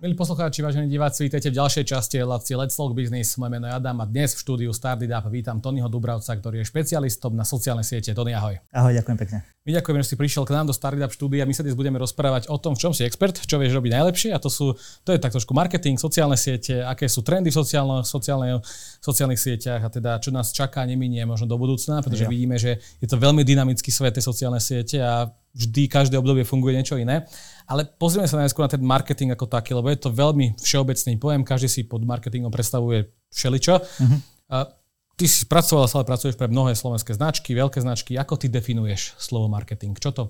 Milí poslucháči, vážení diváci, vítajte v ďalšej časti relácie Let's Talk Business. Moje meno je Adam a dnes v štúdiu Started Up vítam Tonyho Dubravca, ktorý je špecialistom na sociálne siete. Tony, ahoj. Ahoj, ďakujem pekne. My ďakujeme, že si prišiel k nám do Started Up štúdia. My sa dnes budeme rozprávať o tom, v čom si expert, čo vieš robiť najlepšie a to sú, to je tak trošku marketing, sociálne siete, aké sú trendy v sociálne, sociálne, sociálnych sieťach a teda čo nás čaká, neminie možno do budúcna, pretože jo. vidíme, že je to veľmi dynamický svet tie sociálne siete a vždy každé obdobie funguje niečo iné. Ale pozrieme sa najskôr na ten marketing ako taký, lebo je to veľmi všeobecný pojem, každý si pod marketingom predstavuje všeličo. Uh-huh. A ty si pracoval, ale pracuješ pre mnohé slovenské značky, veľké značky. Ako ty definuješ slovo marketing? Čo to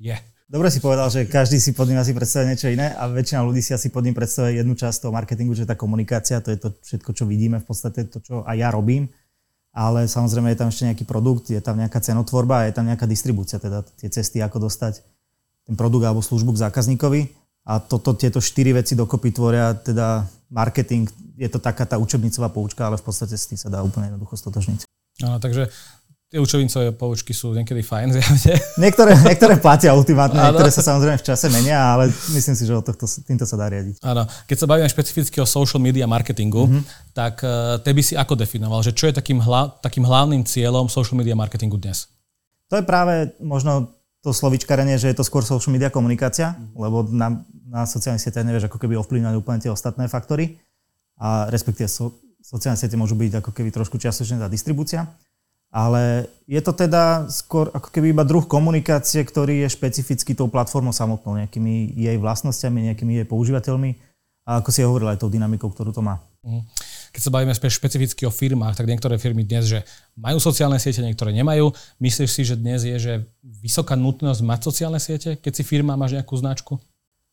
je? Dobre si povedal, že každý si pod ním asi predstavuje niečo iné a väčšina ľudí si asi pod ním predstavuje jednu časť toho marketingu, že tá komunikácia, to je to všetko, čo vidíme, v podstate to, čo aj ja robím. Ale samozrejme je tam ešte nejaký produkt, je tam nejaká cenotvorba a je tam nejaká distribúcia, teda tie cesty, ako dostať ten produkt alebo službu k zákazníkovi. A toto, tieto štyri veci dokopy tvoria teda marketing. Je to taká tá učebnicová poučka, ale v podstate s tým sa dá úplne jednoducho stotožniť. Áno, takže tie učebnicové poučky sú niekedy fajn, zjavne. Niektoré, niektoré platia ultimátne, niektoré sa samozrejme v čase menia, ale myslím si, že o tohto, týmto sa dá riadiť. Áno, keď sa bavíme špecificky o social media marketingu, mm-hmm. tak uh, by si ako definoval, že čo je takým, hla, takým hlavným cieľom social media marketingu dnes? To je práve možno to slovičkarenie, že je to skôr social media komunikácia, mm. lebo na, na sociálnych sieťach nevieš ako keby ovplyvňovať úplne tie ostatné faktory a respektíve so, sociálne siete môžu byť ako keby trošku čiastočne tá distribúcia. Ale je to teda skôr ako keby iba druh komunikácie, ktorý je špecificky tou platformou samotnou, nejakými jej vlastnosťami, nejakými jej používateľmi a ako si hovoril aj tou dynamikou, ktorú to má. Mm keď sa bavíme špecificky o firmách, tak niektoré firmy dnes, že majú sociálne siete, niektoré nemajú. Myslíš si, že dnes je že vysoká nutnosť mať sociálne siete, keď si firma máš nejakú značku?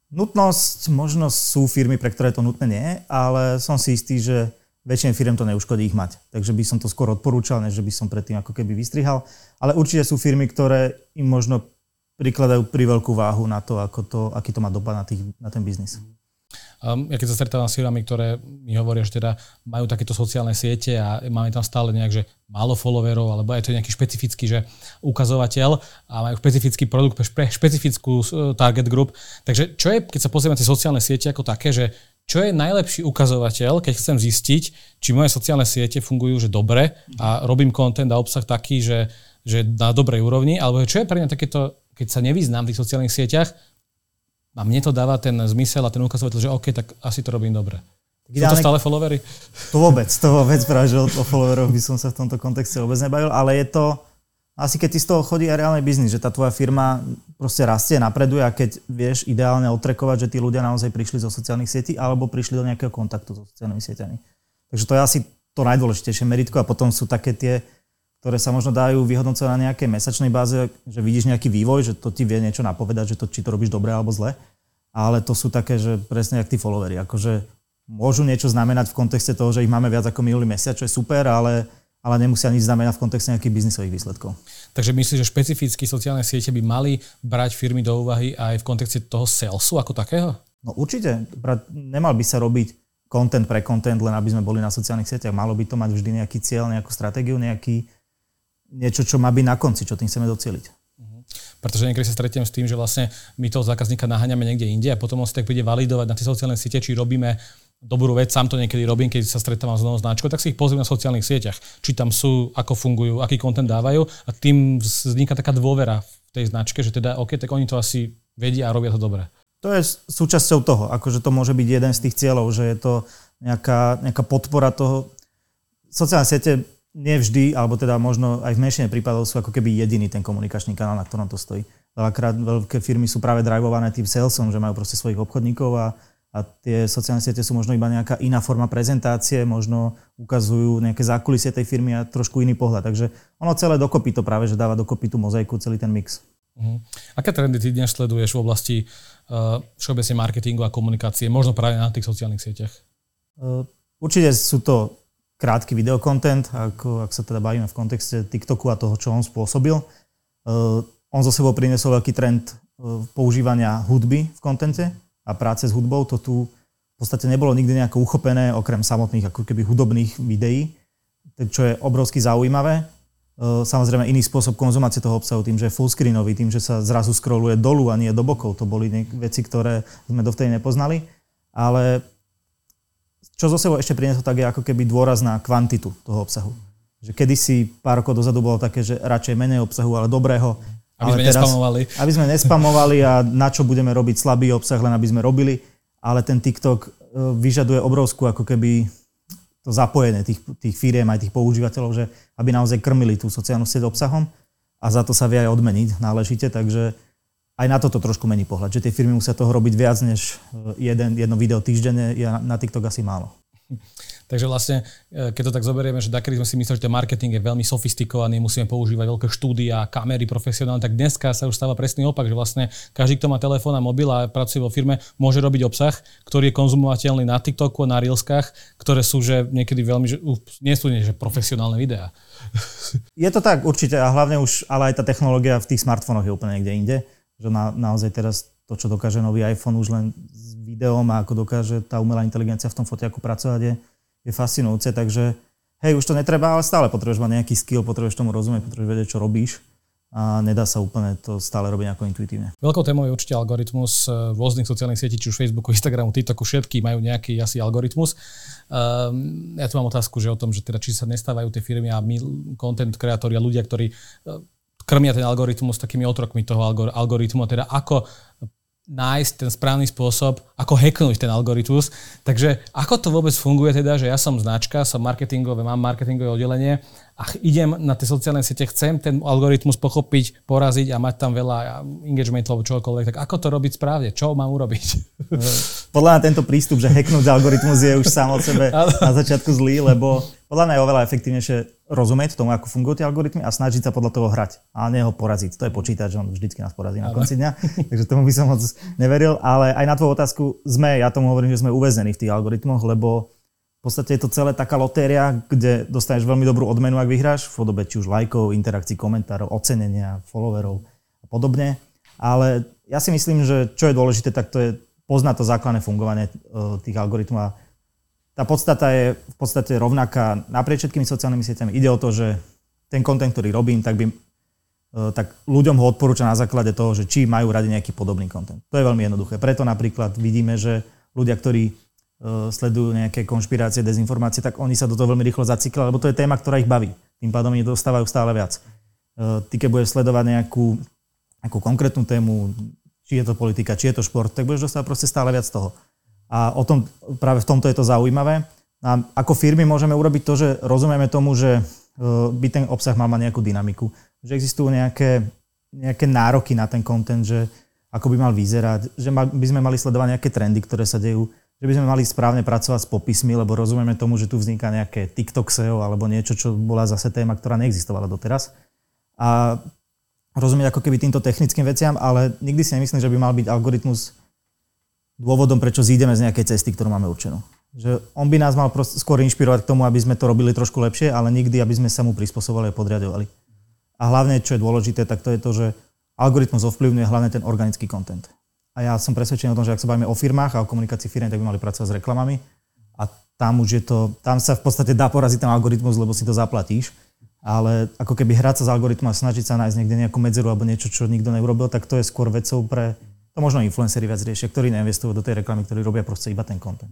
Nutnosť, možno sú firmy, pre ktoré to nutné nie, ale som si istý, že väčšine firm to neuškodí ich mať. Takže by som to skôr odporúčal, než by som predtým ako keby vystrihal. Ale určite sú firmy, ktoré im možno prikladajú pri váhu na to, ako to, aký to má dopad na, tých, na ten biznis. Um, ja keď sa stretávam s firmami, ktoré mi hovoria, že teda majú takéto sociálne siete a máme tam stále nejak, že málo followerov, alebo je to nejaký špecifický že ukazovateľ a majú špecifický produkt pre špecifickú uh, target group. Takže čo je, keď sa pozrieme na tie sociálne siete ako také, že čo je najlepší ukazovateľ, keď chcem zistiť, či moje sociálne siete fungujú že dobre a robím content a obsah taký, že, že na dobrej úrovni, alebo čo je pre mňa takéto, keď sa nevyznám v tých sociálnych sieťach, a mne to dáva ten zmysel a ten ukazovateľ, že OK, tak asi to robím dobre. Ideálne... Sú to stále followery? To vôbec, to vôbec práve, že o, o followeroch by som sa v tomto kontexte vôbec nebavil, ale je to asi keď ti z toho chodí aj reálny biznis, že tá tvoja firma proste rastie, napreduje a keď vieš ideálne otrekovať, že tí ľudia naozaj prišli zo sociálnych sietí alebo prišli do nejakého kontaktu so sociálnymi sieťami. Takže to je asi to najdôležitejšie meritko a potom sú také tie ktoré sa možno dajú vyhodnocovať na nejakej mesačnej báze, že vidíš nejaký vývoj, že to ti vie niečo napovedať, že to, či to robíš dobre alebo zle. Ale to sú také, že presne jak tí followery. Akože môžu niečo znamenať v kontexte toho, že ich máme viac ako minulý mesiac, čo je super, ale, ale nemusia nič znamenať v kontexte nejakých biznisových výsledkov. Takže myslíš, že špecificky sociálne siete by mali brať firmy do úvahy aj v kontexte toho salesu ako takého? No určite. Nemal by sa robiť content pre content, len aby sme boli na sociálnych sieťach. Malo by to mať vždy nejaký cieľ, nejakú stratégiu, nejaký, niečo, čo má byť na konci, čo tým chceme docieliť. Mhm. Pretože niekedy sa stretiem s tým, že vlastne my toho zákazníka naháňame niekde inde a potom on si tak bude validovať na tie sociálne siete, či robíme dobrú vec, sám to niekedy robím, keď sa stretávam s novou značkou, tak si ich pozriem na sociálnych sieťach, či tam sú, ako fungujú, aký kontent dávajú a tým vzniká taká dôvera v tej značke, že teda OK, tak oni to asi vedia a robia to dobre. To je súčasťou toho, akože to môže byť jeden z tých cieľov, že je to nejaká, nejaká podpora toho. Sociálne siete nevždy, alebo teda možno aj v menšine prípadov sú ako keby jediný ten komunikačný kanál, na ktorom to stojí. Veľakrát veľké firmy sú práve drivované tým salesom, že majú proste svojich obchodníkov a, a tie sociálne siete sú možno iba nejaká iná forma prezentácie, možno ukazujú nejaké zákulisie tej firmy a trošku iný pohľad. Takže ono celé dokopy to práve, že dáva dokopy tú mozaiku, celý ten mix. Uh-huh. Aké trendy ty dnes sleduješ v oblasti uh, všeobecne marketingu a komunikácie, možno práve na tých sociálnych sieťach? Uh, určite sú to krátky videokontent, ako, ak sa teda bavíme v kontexte TikToku a toho, čo on spôsobil. Uh, on zo sebou priniesol veľký trend uh, používania hudby v kontente a práce s hudbou. To tu v podstate nebolo nikdy nejako uchopené, okrem samotných ako keby hudobných videí, čo je obrovsky zaujímavé. Uh, samozrejme iný spôsob konzumácie toho obsahu, tým, že je fullscreenový, tým, že sa zrazu scrolluje dolu a nie do bokov. To boli veci, ktoré sme dovtedy nepoznali. Ale čo zo sebou ešte priniesol, tak je ako keby dôraz na kvantitu toho obsahu. Že kedysi pár rokov dozadu bolo také, že radšej menej obsahu, ale dobrého. Aby ale sme teraz, nespamovali. Aby sme nespamovali a na čo budeme robiť slabý obsah, len aby sme robili. Ale ten TikTok e, vyžaduje obrovskú ako keby to zapojenie tých, tých firiem aj tých používateľov, že aby naozaj krmili tú sociálnu sieť obsahom a za to sa vie aj odmeniť náležite, takže aj na toto trošku mení pohľad, že tie firmy musia toho robiť viac než e, jeden, jedno video týždenne, je na TikTok asi málo. Takže vlastne, e, keď to tak zoberieme, že takedy sme si mysleli, že ten marketing je veľmi sofistikovaný, musíme používať veľké štúdia, kamery profesionálne, tak dneska sa už stáva presný opak, že vlastne každý, kto má telefón a mobil a pracuje vo firme, môže robiť obsah, ktorý je konzumovateľný na TikToku a na Reelskách, ktoré sú že niekedy veľmi, že, nie sú nie, že profesionálne videá. Je to tak určite a hlavne už, ale aj tá technológia v tých smartfónoch je úplne niekde inde, že na, naozaj teraz to, čo dokáže nový iPhone už len s videom a ako dokáže tá umelá inteligencia v tom fotiaku pracovať je, je fascinujúce, takže hej, už to netreba, ale stále potrebuješ mať nejaký skill, potrebuješ tomu rozumieť, potrebuješ vedieť, čo robíš a nedá sa úplne to stále robiť ako intuitívne. Veľkou témou je určite algoritmus eh, rôznych sociálnych sietí, či už Facebooku, Instagramu, TikToku, všetky majú nejaký asi algoritmus. Um, ja tu mám otázku, že o tom, že teda či sa nestávajú tie firmy a my, content kreatóri a ľudia, ktorí eh, krmia ten algoritmus takými otrokmi toho algoritmu, a teda ako nájsť ten správny spôsob, ako hacknúť ten algoritmus. Takže ako to vôbec funguje teda, že ja som značka, som marketingové, mám marketingové oddelenie a idem na tie sociálne siete, chcem ten algoritmus pochopiť, poraziť a mať tam veľa engagementov čokoľvek, tak ako to robiť správne? Čo mám urobiť? Podľa mňa tento prístup, že hacknúť algoritmus je už sám od sebe na začiatku zlý, lebo podľa mňa je oveľa efektívnejšie rozumieť tomu, ako fungujú tie algoritmy a snažiť sa podľa toho hrať a nie ho poraziť. To je počítať, že on vždycky nás porazí na konci dňa, takže tomu by som moc neveril, ale aj na tvoju otázku sme, ja tomu hovorím, že sme uväznení v tých algoritmoch, lebo v podstate je to celé taká lotéria, kde dostaneš veľmi dobrú odmenu, ak vyhráš, v podobe či už lajkov, interakcií, komentárov, ocenenia, followerov a podobne. Ale ja si myslím, že čo je dôležité, tak to je poznať to základné fungovanie e, tých algoritmov. Tá podstata je v podstate rovnaká naprieč všetkými sociálnymi sieťami. Ide o to, že ten kontent, ktorý robím, tak by e, tak ľuďom ho odporúča na základe toho, že či majú radi nejaký podobný kontent. To je veľmi jednoduché. Preto napríklad vidíme, že ľudia, ktorí E, sledujú nejaké konšpirácie, dezinformácie, tak oni sa do toho veľmi rýchlo zaciklia, lebo to je téma, ktorá ich baví. Tým pádom oni dostávajú stále viac. E, ty, keď budeš sledovať nejakú, nejakú konkrétnu tému, či je to politika, či je to šport, tak budeš dostávať proste stále viac toho. A o tom, práve v tomto je to zaujímavé. A ako firmy môžeme urobiť to, že rozumieme tomu, že e, by ten obsah mal mať nejakú dynamiku. Že existujú nejaké, nejaké nároky na ten content, že ako by mal vyzerať, že by sme mali sledovať nejaké trendy, ktoré sa dejú že by sme mali správne pracovať s popismi, lebo rozumieme tomu, že tu vzniká nejaké TikTok SEO alebo niečo, čo bola zase téma, ktorá neexistovala doteraz. A rozumieť ako keby týmto technickým veciam, ale nikdy si nemyslím, že by mal byť algoritmus dôvodom, prečo zídeme z nejakej cesty, ktorú máme určenú. Že on by nás mal skôr inšpirovať k tomu, aby sme to robili trošku lepšie, ale nikdy, aby sme sa mu prispôsobovali a podriadovali. A hlavne, čo je dôležité, tak to je to, že algoritmus ovplyvňuje hlavne ten organický content. A ja som presvedčený o tom, že ak sa bavíme o firmách a o komunikácii firmy, tak by mali pracovať s reklamami. A tam už je to, tam sa v podstate dá poraziť ten algoritmus, lebo si to zaplatíš. Ale ako keby hrať sa s algoritmom a snažiť sa nájsť niekde nejakú medzeru alebo niečo, čo nikto neurobil, tak to je skôr vecou pre, to možno influenceri viac riešia, ktorí neinvestujú do tej reklamy, ktorí robia proste iba ten content.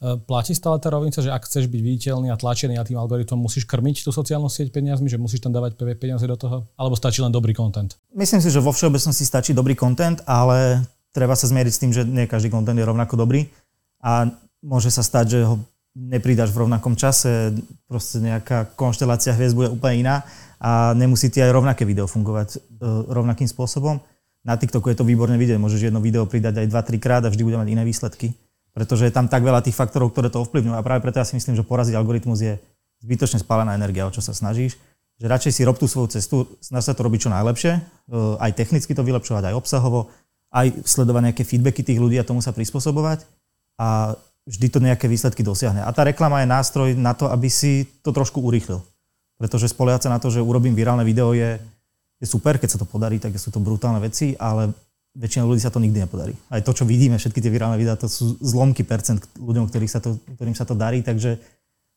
E, platí stále tá rovnica, že ak chceš byť viditeľný a tlačený na tým algoritmom, musíš krmiť tú sociálnu sieť peniazmi, že musíš tam dávať peniaze do toho? Alebo stačí len dobrý content? Myslím si, že vo všeobecnosti stačí dobrý content, ale treba sa zmieriť s tým, že nie každý kontent je rovnako dobrý a môže sa stať, že ho nepridáš v rovnakom čase, proste nejaká konštelácia hviezd bude úplne iná a nemusí ti aj rovnaké video fungovať e, rovnakým spôsobom. Na TikToku je to výborné vidieť, môžeš jedno video pridať aj 2-3 krát a vždy bude mať iné výsledky, pretože je tam tak veľa tých faktorov, ktoré to ovplyvňujú a práve preto ja si myslím, že poraziť algoritmus je zbytočne spálená energia, o čo sa snažíš že radšej si rob tú svoju cestu, snaž sa to robiť čo najlepšie, e, aj technicky to vylepšovať, aj obsahovo, aj sledovať nejaké feedbacky tých ľudí a tomu sa prispôsobovať a vždy to nejaké výsledky dosiahne. A tá reklama je nástroj na to, aby si to trošku urýchlil. Pretože spoliehať sa na to, že urobím virálne video je, je super, keď sa to podarí, tak sú to brutálne veci, ale väčšina ľudí sa to nikdy nepodarí. Aj to, čo vidíme, všetky tie virálne videá, to sú zlomky percent ľuďom, ktorých sa to, ktorým sa to darí, takže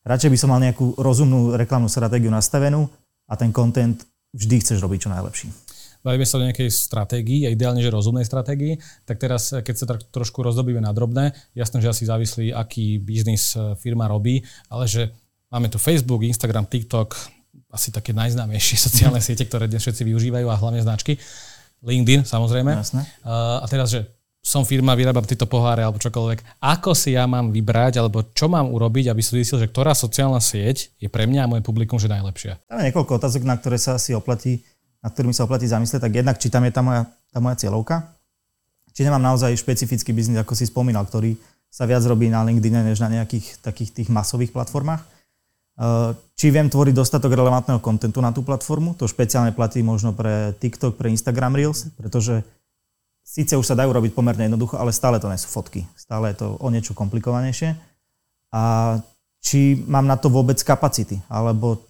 radšej by som mal nejakú rozumnú reklamnú stratégiu nastavenú a ten content vždy chceš robiť čo najlepší. bavíme sa o nejakej stratégii, a ideálne, že rozumnej stratégii, tak teraz, keď sa tak trošku rozdobíme na drobné, jasné, že asi závislí, aký biznis e, firma robí, ale že máme tu Facebook, Instagram, TikTok, asi také najznámejšie sociálne siete, ktoré dnes všetci využívajú a hlavne značky. LinkedIn, samozrejme. Jasné. A teraz, že som firma, vyrábam tieto poháre alebo čokoľvek. Ako si ja mám vybrať, alebo čo mám urobiť, aby som zistil, že ktorá sociálna sieť je pre mňa a moje publikum že najlepšia? Tam je niekoľko otázok, na ktoré sa asi oplatí, na ktorými sa oplatí zamyslieť. Tak jednak, či tam je tá moja, tá moja cieľovka, či nemám naozaj špecifický biznis, ako si spomínal, ktorý sa viac robí na LinkedIn, než na nejakých takých tých masových platformách. Či viem tvoriť dostatok relevantného kontentu na tú platformu, to špeciálne platí možno pre TikTok, pre Instagram Reels, pretože síce už sa dajú robiť pomerne jednoducho, ale stále to nie sú fotky. Stále je to o niečo komplikovanejšie. A či mám na to vôbec kapacity, alebo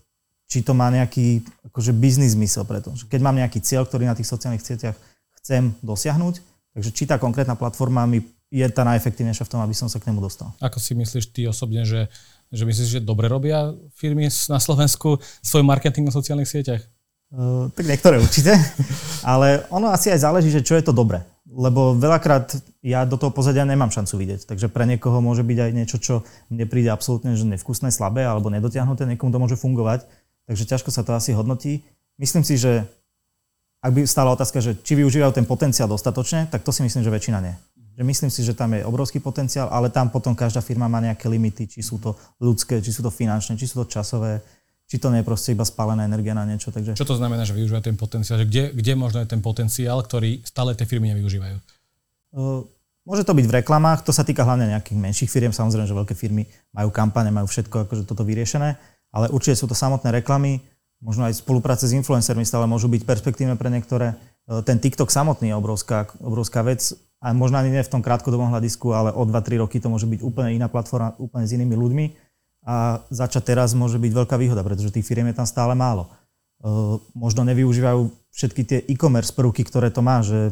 či to má nejaký akože biznis zmysel preto. Keď mám nejaký cieľ, ktorý na tých sociálnych sieťach chcem dosiahnuť, takže či tá konkrétna platforma mi je tá najefektívnejšia v tom, aby som sa k nemu dostal. Ako si myslíš ty osobne, že, že myslíš, že dobre robia firmy na Slovensku svoj marketing na sociálnych sieťach? Uh, tak niektoré určite, ale ono asi aj záleží, že čo je to dobre. Lebo veľakrát ja do toho pozadia nemám šancu vidieť. Takže pre niekoho môže byť aj niečo, čo mne príde absolútne že nevkusné, slabé alebo nedotiahnuté, niekomu to môže fungovať. Takže ťažko sa to asi hodnotí. Myslím si, že ak by stála otázka, že či využívajú ten potenciál dostatočne, tak to si myslím, že väčšina nie. Že myslím si, že tam je obrovský potenciál, ale tam potom každá firma má nejaké limity, či sú to ľudské, či sú to finančné, či sú to časové či to nie je proste iba spálená energia na niečo. Takže... Čo to znamená, že využívajú ten potenciál? Že kde, kde možno je ten potenciál, ktorý stále tie firmy nevyužívajú? Uh, môže to byť v reklamách, to sa týka hlavne nejakých menších firiem, samozrejme, že veľké firmy majú kampane, majú všetko akože toto vyriešené, ale určite sú to samotné reklamy, možno aj spolupráce s influencermi stále môžu byť perspektívne pre niektoré. Ten TikTok samotný je obrovská, obrovská vec, a možno ani nie v tom krátkodobom hľadisku, ale o 2-3 roky to môže byť úplne iná platforma, úplne s inými ľuďmi a začať teraz môže byť veľká výhoda, pretože tých firiem je tam stále málo. Možno nevyužívajú všetky tie e-commerce prvky, ktoré to má, že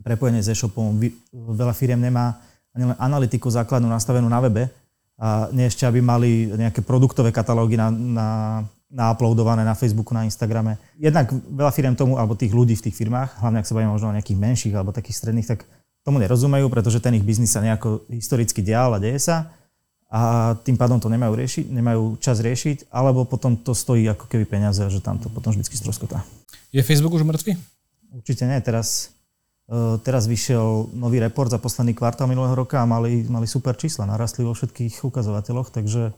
prepojenie s e-shopom, veľa firiem nemá ani len analytiku základnú nastavenú na webe a nie ešte, aby mali nejaké produktové katalógy na, na, na uploadované na Facebooku, na Instagrame. Jednak veľa firiem tomu, alebo tých ľudí v tých firmách, hlavne ak sa bavíme možno o nejakých menších alebo takých stredných, tak tomu nerozumejú, pretože ten ich biznis sa nejako historicky dial a deje sa a tým pádom to nemajú, riešiť, nemajú čas riešiť, alebo potom to stojí ako keby peniaze, že tam to potom vždy stroskotá. Je Facebook už mŕtvy? Určite nie. Teraz, uh, teraz vyšiel nový report za posledný kvartál minulého roka a mali, mali super čísla. Narastli vo všetkých ukazovateľoch, takže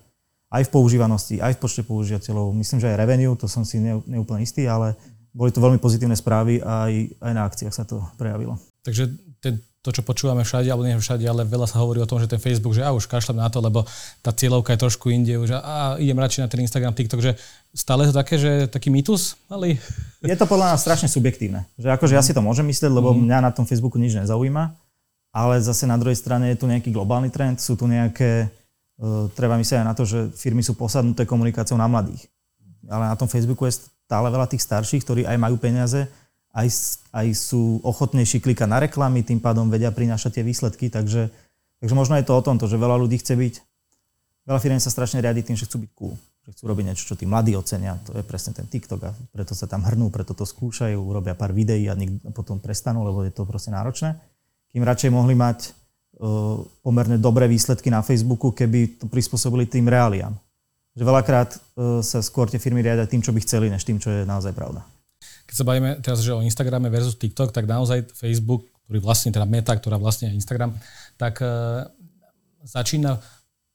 aj v používanosti, aj v počte používateľov. Myslím, že aj revenue, to som si neúplne istý, ale boli to veľmi pozitívne správy a aj, aj na akciách sa to prejavilo. Takže ten to, čo počúvame všade, alebo nie všade, ale veľa sa hovorí o tom, že ten Facebook, že ja už kašlem na to, lebo tá cieľovka je trošku inde, už a idem radšej na ten Instagram, TikTok, že stále je to také, že taký mýtus, ale... Je to podľa nás strašne subjektívne. Že akože ja si to môžem myslieť, lebo mm. mňa na tom Facebooku nič nezaujíma, ale zase na druhej strane je tu nejaký globálny trend, sú tu nejaké, uh, treba myslieť aj na to, že firmy sú posadnuté komunikáciou na mladých. Ale na tom Facebooku je stále veľa tých starších, ktorí aj majú peniaze, aj, aj sú ochotnejší klikať na reklamy, tým pádom vedia prinášať tie výsledky, takže, takže možno je to o tomto, že veľa ľudí chce byť, veľa firiem sa strašne riadi tým, že chcú byť cool, že chcú robiť niečo, čo tí mladí ocenia, to je presne ten TikTok a preto sa tam hrnú, preto to skúšajú, robia pár videí a nik- potom prestanú, lebo je to proste náročné. Kým radšej mohli mať uh, pomerne dobré výsledky na Facebooku, keby to prispôsobili tým reáliám. Že veľakrát uh, sa skôr tie firmy riadia tým, čo by chceli, než tým, čo je naozaj pravda keď sa bavíme teraz že o Instagrame versus TikTok, tak naozaj Facebook, ktorý vlastne, teda Meta, ktorá vlastne je Instagram, tak uh, začína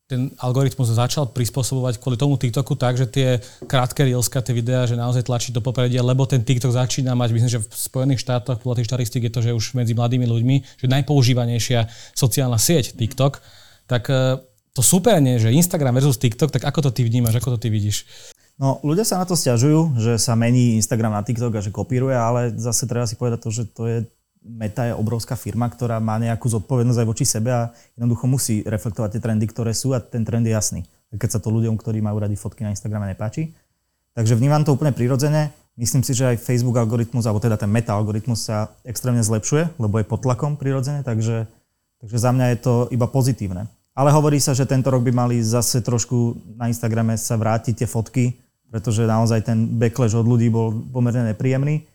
ten algoritmus začal prispôsobovať kvôli tomu TikToku tak, že tie krátke reelska, tie videá, že naozaj tlačí do popredia, lebo ten TikTok začína mať, myslím, že v Spojených štátoch podľa tých štatistík je to, že už medzi mladými ľuďmi, že najpoužívanejšia sociálna sieť TikTok, tak uh, to super nie, že Instagram versus TikTok, tak ako to ty vnímaš, ako to ty vidíš? No, ľudia sa na to stiažujú, že sa mení Instagram na TikTok a že kopíruje, ale zase treba si povedať to, že to je Meta je obrovská firma, ktorá má nejakú zodpovednosť aj voči sebe a jednoducho musí reflektovať tie trendy, ktoré sú a ten trend je jasný. Keď sa to ľuďom, ktorí majú radi fotky na Instagrame, nepáči. Takže vnímam to úplne prirodzene. Myslím si, že aj Facebook algoritmus, alebo teda ten meta algoritmus sa extrémne zlepšuje, lebo je pod tlakom prirodzene, takže, takže za mňa je to iba pozitívne. Ale hovorí sa, že tento rok by mali zase trošku na Instagrame sa vrátiť tie fotky, pretože naozaj ten backlash od ľudí bol pomerne nepríjemný.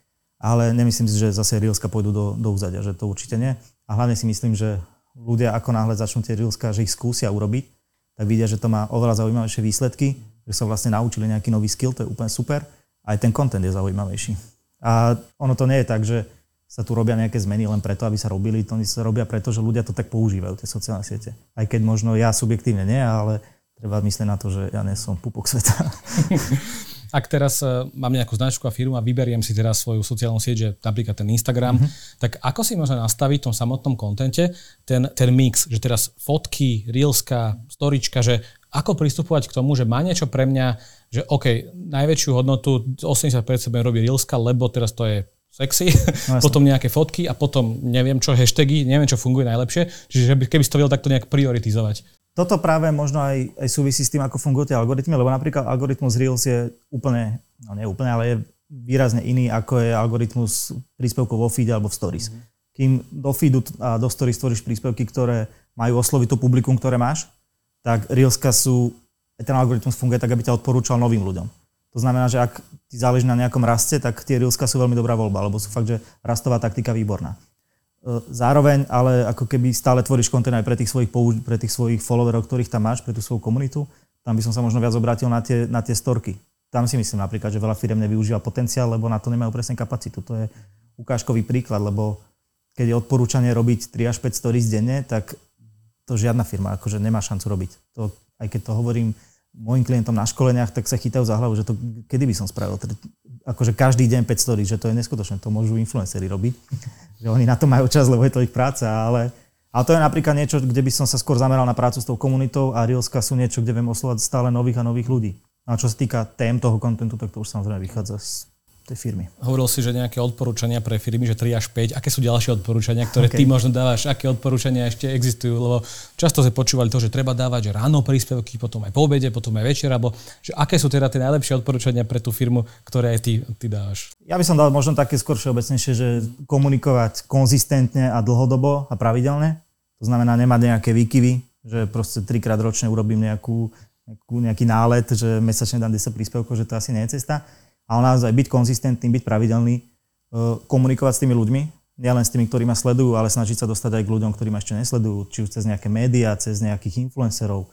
ale nemyslím si, že zase Reelska pôjdu do, do úzadia, že to určite nie. A hlavne si myslím, že ľudia ako náhle začnú tie Reelska, že ich skúsia urobiť, tak vidia, že to má oveľa zaujímavejšie výsledky, že sa vlastne naučili nejaký nový skill, to je úplne super. Aj ten content je zaujímavejší. A ono to nie je tak, že sa tu robia nejaké zmeny len preto, aby sa robili. To sa robia preto, že ľudia to tak používajú, tie sociálne siete. Aj keď možno ja subjektívne nie, ale treba myslieť na to, že ja nie som pupok sveta. ak teraz uh, mám nejakú značku a firmu a vyberiem si teraz svoju sociálnu sieť, že napríklad ten Instagram, mm-hmm. tak ako si môžem nastaviť v tom samotnom kontente ten, ten mix, že teraz fotky, reelska, storička, že ako pristupovať k tomu, že má niečo pre mňa, že OK, najväčšiu hodnotu 80% robí reelska, lebo teraz to je sexy, no, potom nejaké fotky a potom neviem čo, hashtagy, neviem čo funguje najlepšie. Čiže keby si to vedel takto nejak prioritizovať toto práve možno aj, aj súvisí s tým, ako fungujú tie algoritmy, lebo napríklad algoritmus Reels je úplne, no nie úplne, ale je výrazne iný, ako je algoritmus príspevkov vo feede alebo v stories. Mm-hmm. Kým do feedu a do stories tvoríš príspevky, ktoré majú osloviť to publikum, ktoré máš, tak Reelska sú, ten algoritmus funguje tak, aby ťa odporúčal novým ľuďom. To znamená, že ak ti záleží na nejakom raste, tak tie Reelska sú veľmi dobrá voľba, lebo sú fakt, že rastová taktika výborná. E, zároveň ale ako keby stále tvoríš kontent aj pre tých svojich, pre tých svojich followerov, ktorých tam máš, pre tú svoju komunitu. Tam by som sa možno viac obrátil na tie, na tie storky. Tam si myslím napríklad, že veľa firm nevyužíva potenciál, lebo na to nemajú presne kapacitu. To je ukážkový príklad, lebo keď je odporúčanie robiť 3 až 5 stories denne, tak to žiadna firma akože nemá šancu robiť. To, aj keď to hovorím mojim klientom na školeniach, tak sa chytajú za hlavu, že to kedy by som spravil. Akože každý deň 5 stories, že to je neskutočné, to môžu influenceri robiť že oni na to majú čas, lebo je to ich práca, ale, ale to je napríklad niečo, kde by som sa skôr zameral na prácu s tou komunitou a Reelska sú niečo, kde viem oslovať stále nových a nových ľudí. A čo sa týka tém toho kontentu, tak to už samozrejme vychádza z tej firmy. Hovoril si, že nejaké odporúčania pre firmy, že 3 až 5. Aké sú ďalšie odporúčania, ktoré okay. ty možno dávaš? Aké odporúčania ešte existujú? Lebo často sme počúvali to, že treba dávať že ráno príspevky, potom aj po obede, potom aj večer, alebo že aké sú teda tie najlepšie odporúčania pre tú firmu, ktoré aj ty, ty dávaš? Ja by som dal možno také skôr všeobecnejšie, že komunikovať konzistentne a dlhodobo a pravidelne. To znamená nemať nejaké výkyvy, že proste trikrát ročne urobím nejakú, nejakú, nejaký nálet, že mesačne dám 10 príspevkov, že to asi nie je cesta ale naozaj byť konzistentný, byť pravidelný, e, komunikovať s tými ľuďmi, nielen s tými, ktorí ma sledujú, ale snažiť sa dostať aj k ľuďom, ktorí ma ešte nesledujú, či už cez nejaké médiá, cez nejakých influencerov, e,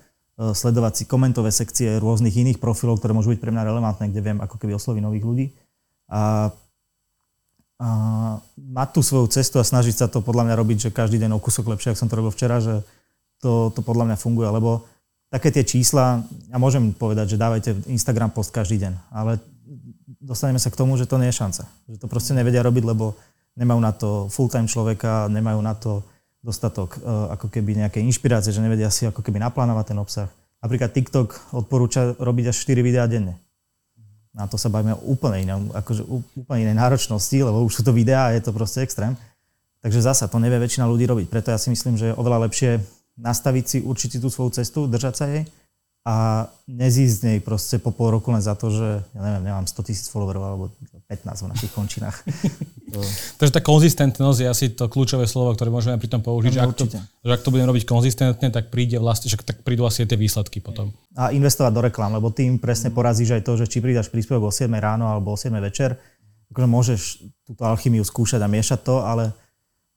sledovať si komentové sekcie rôznych iných profilov, ktoré môžu byť pre mňa relevantné, kde viem ako keby osloviť nových ľudí. A, a mať tú svoju cestu a snažiť sa to podľa mňa robiť, že každý deň o kúsok lepšie, ako som to robil včera, že to, to podľa mňa funguje, lebo také tie čísla, ja môžem povedať, že dávajte Instagram post každý deň, ale dostaneme sa k tomu, že to nie je šanca. Že to proste nevedia robiť, lebo nemajú na to full-time človeka, nemajú na to dostatok uh, ako keby nejaké inšpirácie, že nevedia si ako keby naplánovať ten obsah. Napríklad TikTok odporúča robiť až 4 videá denne. Na to sa bavíme úplne inom, akože úplne inej náročnosti, lebo už sú to videá a je to proste extrém. Takže zasa to nevie väčšina ľudí robiť. Preto ja si myslím, že je oveľa lepšie nastaviť si určite tú svoju cestu, držať sa jej a nezísť z nej proste po pol roku len za to, že ja neviem, nemám 100 tisíc followerov alebo 15 v našich končinách. Takže tá konzistentnosť je asi to kľúčové slovo, ktoré môžeme pri tom použiť, no, že, ak to, že ak to budem robiť konzistentne, tak príde vlastne, že tak prídu asi tie výsledky potom. A investovať do reklám, lebo tým presne porazíš aj to, že či pridaš príspevok o 7 ráno alebo o 7 večer, akože môžeš túto alchymiu skúšať a miešať to, ale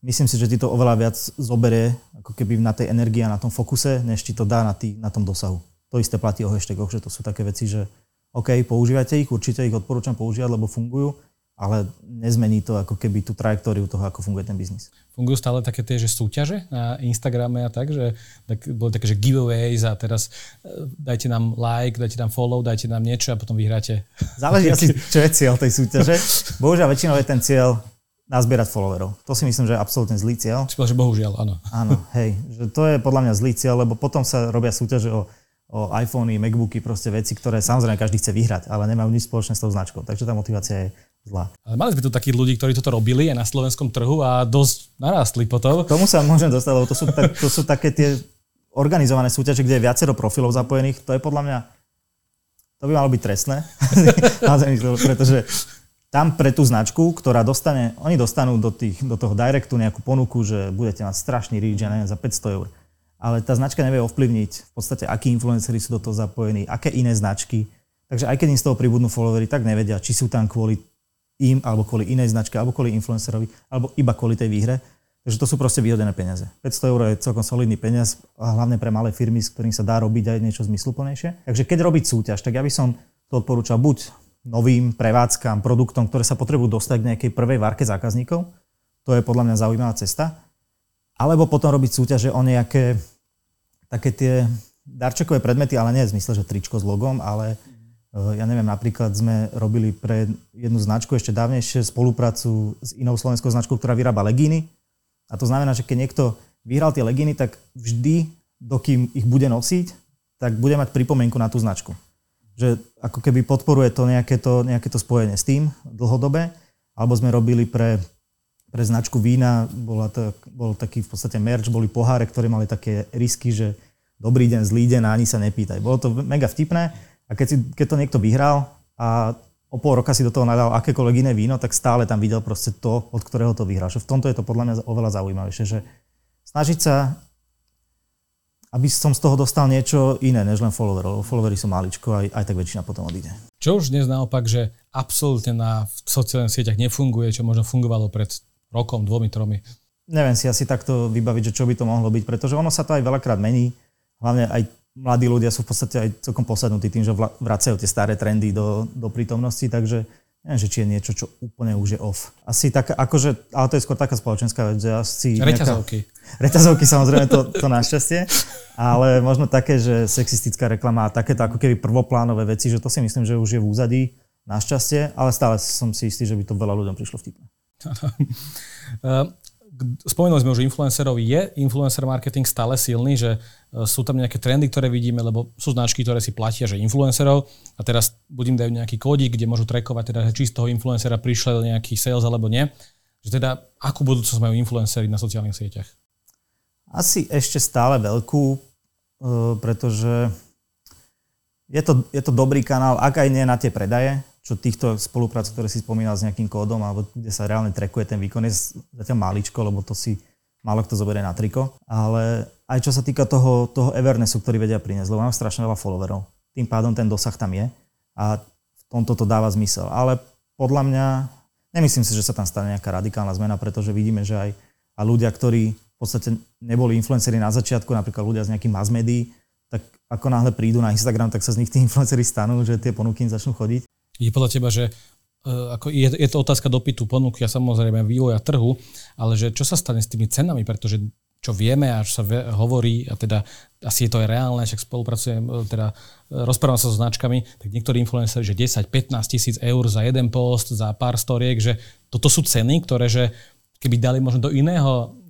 myslím si, že ti to oveľa viac zoberie ako keby na tej energii a na tom fokuse, než ti to dá na, tý, na tom dosahu. To isté platí o hashtagoch, že to sú také veci, že OK, používajte ich, určite ich odporúčam používať, lebo fungujú, ale nezmení to ako keby tú trajektóriu toho, ako funguje ten biznis. Fungujú stále také tie, že súťaže na Instagrame a tak, že tak, boli také, že giveaways a teraz e, dajte nám like, dajte nám follow, dajte nám niečo a potom vyhráte. Záleží asi, čo je cieľ tej súťaže. Bohužiaľ, väčšinou je ten cieľ nazbierať followerov. To si myslím, že je absolútne zlý cieľ. Si že bohužiaľ, áno. Áno, hej. Že to je podľa mňa zlý cieľ, lebo potom sa robia súťaže o o iPhony, MacBooky, proste veci, ktoré samozrejme každý chce vyhrať, ale nemajú nič spoločné s tou značkou. Takže tá motivácia je zlá. Ale mali sme tu takých ľudí, ktorí toto robili aj na slovenskom trhu a dosť narastli potom. K tomu sa môžem dostať, lebo to sú, tak, to sú také tie organizované súťaže, kde je viacero profilov zapojených. To je podľa mňa, to by malo byť trestné, pretože tam pre tú značku, ktorá dostane, oni dostanú do, tých, do toho directu nejakú ponuku, že budete mať strašný reach, ja neviem, za 500 eur ale tá značka nevie ovplyvniť v podstate, akí influenceri sú do toho zapojení, aké iné značky. Takže aj keď im z toho pribudnú followery, tak nevedia, či sú tam kvôli im, alebo kvôli inej značke, alebo kvôli influencerovi, alebo iba kvôli tej výhre. Takže to sú proste vyhodené peniaze. 500 eur je celkom solidný peniaz, a hlavne pre malé firmy, s ktorým sa dá robiť aj niečo zmysluplnejšie. Takže keď robiť súťaž, tak ja by som to odporúčal buď novým prevádzkam, produktom, ktoré sa potrebujú dostať k nejakej prvej várke zákazníkov. To je podľa mňa zaujímavá cesta. Alebo potom robiť súťaže o nejaké také tie darčekové predmety, ale nie v zmysle, že tričko s logom, ale eh, ja neviem, napríklad sme robili pre jednu značku ešte dávnejšie spoluprácu s inou slovenskou značkou, ktorá vyrába legíny. A to znamená, že keď niekto vyhral tie legíny, tak vždy, dokým ich bude nosiť, tak bude mať pripomienku na tú značku že ako keby podporuje to nejaké to, nejaké to spojenie s tým dlhodobé. Alebo sme robili pre, pre značku vína, bola to, bol taký v podstate merch, boli poháre, ktoré mali také risky, že dobrý deň, zlý deň a ani sa nepýtaj. Bolo to mega vtipné a keď, si, keď to niekto vyhral a o pol roka si do toho nadal akékoľvek iné víno, tak stále tam videl proste to, od ktorého to vyhral. Že v tomto je to podľa mňa oveľa zaujímavejšie, že snažiť sa aby som z toho dostal niečo iné, než len followerov. Followery sú maličko, aj, aj tak väčšina potom odíde. Čo už dnes naopak, že absolútne na sociálnych sieťach nefunguje, čo možno fungovalo pred rokom, dvomi, tromi? Neviem si asi takto vybaviť, že čo by to mohlo byť, pretože ono sa to aj veľakrát mení. Hlavne aj mladí ľudia sú v podstate aj celkom posadnutí tým, že vracajú tie staré trendy do, do prítomnosti, takže neviem, že či je niečo, čo úplne už je off. Asi tak, akože, ale to je skôr taká spoločenská vec, že asi... Reťazovky. Nejaká, reťazovky samozrejme, to, to našťastie, ale možno také, že sexistická reklama a takéto ako keby prvoplánové veci, že to si myslím, že už je v úzadí, našťastie, ale stále som si istý, že by to veľa ľuďom prišlo vtipné. spomenuli sme už influencerov, je influencer marketing stále silný, že e, sú tam nejaké trendy, ktoré vidíme, lebo sú značky, ktoré si platia, že influencerov a teraz budem dajú nejaký kódik, kde môžu trackovať, teda, či z toho influencera prišiel nejaký sales alebo nie. Že teda, akú budúcnosť majú influencery na sociálnych sieťach? Asi ešte stále veľkú, e, pretože je to, je to dobrý kanál, ak aj nie na tie predaje, čo týchto spoluprác, ktoré si spomínal s nejakým kódom, alebo kde sa reálne trekuje ten výkon, je zatiaľ maličko, lebo to si málo kto zoberie na triko. Ale aj čo sa týka toho, toho Evernessu, ktorý vedia priniesť, lebo mám strašne veľa followerov. Tým pádom ten dosah tam je a v tomto to dáva zmysel. Ale podľa mňa, nemyslím si, že sa tam stane nejaká radikálna zmena, pretože vidíme, že aj a ľudia, ktorí v podstate neboli influenceri na začiatku, napríklad ľudia z nejakých mass médií, tak ako náhle prídu na Instagram, tak sa z nich tí influenceri stanú, že tie ponuky im začnú chodiť. Je podľa teba, že uh, ako je, je to otázka dopytu, ponuky a samozrejme vývoja trhu, ale že čo sa stane s tými cenami, pretože čo vieme a čo sa ve, hovorí, a teda asi je to aj reálne, však spolupracujem, e, teda e, rozprávam sa so značkami, tak niektorí influenceri, že 10-15 tisíc eur za jeden post, za pár storiek, že toto sú ceny, ktoré, že keby dali možno do iného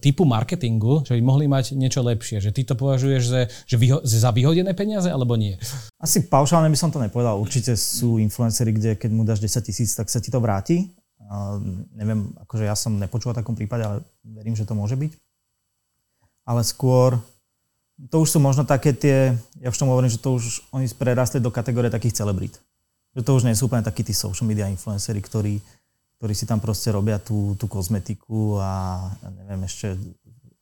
typu marketingu, že by mohli mať niečo lepšie. Že ty to považuješ že, že vyho- za vyhodené peniaze alebo nie? Asi paušálne by som to nepovedal. Určite sú influencery, kde keď mu dáš 10 tisíc, tak sa ti to vráti. Uh, neviem, akože ja som nepočul o takom prípade, ale verím, že to môže byť. Ale skôr, to už sú možno také tie, ja už tomu hovorím, že to už oni prerastli do kategórie takých celebrít. Že to už nie sú úplne takí tí social media influenceri, ktorí ktorí si tam proste robia tú, tú kozmetiku a neviem, ešte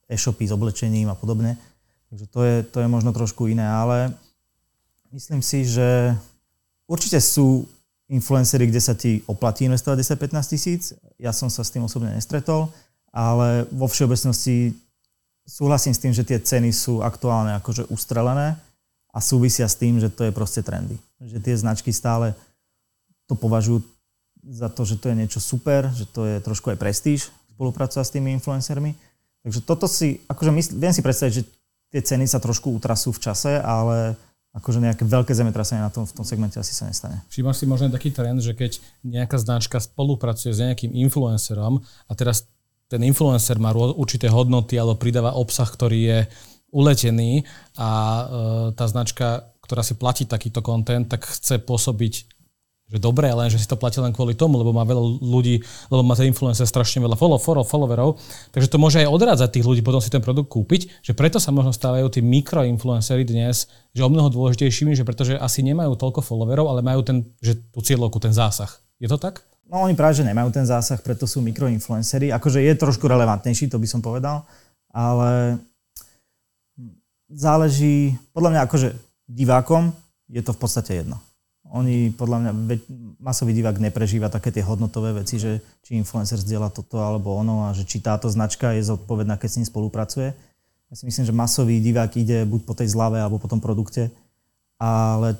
e-shopy s oblečením a podobne. Takže to je, to je možno trošku iné, ale myslím si, že určite sú influencery, kde sa ti oplatí investovať 10-15 tisíc. Ja som sa s tým osobne nestretol, ale vo všeobecnosti súhlasím s tým, že tie ceny sú aktuálne akože ustrelené a súvisia s tým, že to je proste trendy. Že tie značky stále to považujú za to, že to je niečo super, že to je trošku aj prestíž spolupracovať s tými influencermi. Takže toto si, akože mysl, viem si predstaviť, že tie ceny sa trošku utrasú v čase, ale akože nejaké veľké zemetrasenie na tom, v tom segmente asi sa nestane. Všimáš si možno taký trend, že keď nejaká značka spolupracuje s nejakým influencerom a teraz ten influencer má určité hodnoty alebo pridáva obsah, ktorý je uletený a e, tá značka, ktorá si platí takýto content, tak chce pôsobiť že dobre, len že si to platí len kvôli tomu, lebo má veľa ľudí, lebo má ten influencer strašne veľa follow, follow, followerov, takže to môže aj odrádzať tých ľudí potom si ten produkt kúpiť, že preto sa možno stávajú tí mikroinfluencery dnes, že o mnoho dôležitejšími, že pretože asi nemajú toľko followerov, ale majú ten, že tú cieľovku, ten zásah. Je to tak? No oni práve, že nemajú ten zásah, preto sú mikroinfluencery. Akože je trošku relevantnejší, to by som povedal, ale záleží, podľa mňa akože divákom je to v podstate jedno Oni, podľa mňa, masový divák neprežíva také tie hodnotové veci, že či influencer zdieľa toto alebo ono a že či táto značka je zodpovedná, keď s ním spolupracuje. Ja si myslím, že masový divák ide buď po tej zlave alebo po tom produkte, ale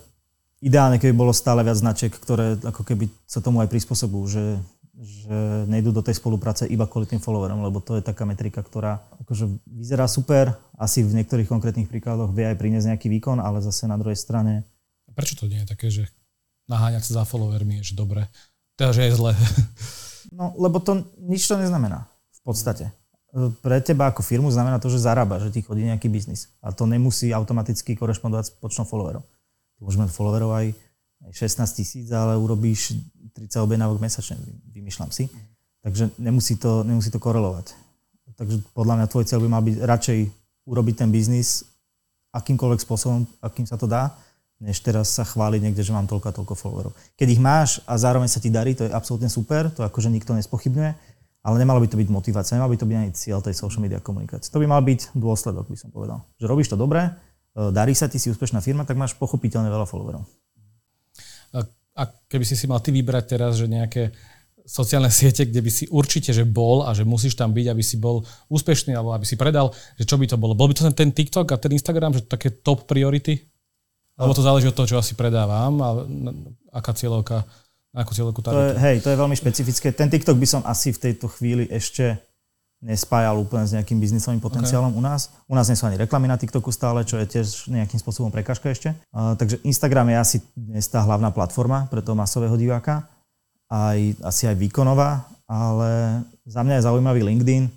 ideálne, keby bolo stále viac značiek, ktoré ako keby sa tomu aj prispôsobujú, že, že nejdú do tej spolupráce iba kvôli tým followerom, lebo to je taká metrika, ktorá akože vyzerá super, asi v niektorých konkrétnych príkladoch vie aj priniesť nejaký výkon, ale zase na druhej strane... Prečo to nie je také, že naháňať sa za followermi je že dobre. Teda, že je zle. No, lebo to nič to neznamená v podstate. Pre teba ako firmu znamená to, že zarába, že ti chodí nejaký biznis. A to nemusí automaticky korešpondovať s počtom followerov. Môžeme followerov aj 16 tisíc, ale urobíš 30 objednávok mesačne, vymýšľam si. Takže nemusí to, nemusí to korelovať. Takže podľa mňa tvoj cieľ by mal byť radšej urobiť ten biznis akýmkoľvek spôsobom, akým sa to dá, než teraz sa chváliť niekde, že mám toľko a toľko followerov. Keď ich máš a zároveň sa ti darí, to je absolútne super, to akože nikto nespochybňuje, ale nemalo by to byť motivácia, nemalo by to byť ani cieľ tej social media komunikácie. To by mal byť dôsledok, by som povedal. Že robíš to dobre, e, darí sa ti, si úspešná firma, tak máš pochopiteľne veľa followerov. A, a keby si si mal ty vybrať teraz, že nejaké sociálne siete, kde by si určite, že bol a že musíš tam byť, aby si bol úspešný alebo aby si predal, že čo by to bolo? Bol by to ten TikTok a ten Instagram, že také top priority? Alebo to záleží od toho, čo asi predávam a aká cieľovka, akú cieľovku to je, Hej, to je veľmi špecifické. Ten TikTok by som asi v tejto chvíli ešte nespájal úplne s nejakým biznisovým potenciálom okay. u nás. U nás nie sú ani reklamy na TikToku stále, čo je tiež nejakým spôsobom prekažka ešte. Uh, takže Instagram je asi dnes tá hlavná platforma pre toho masového diváka. Aj, asi aj výkonová, ale za mňa je zaujímavý LinkedIn,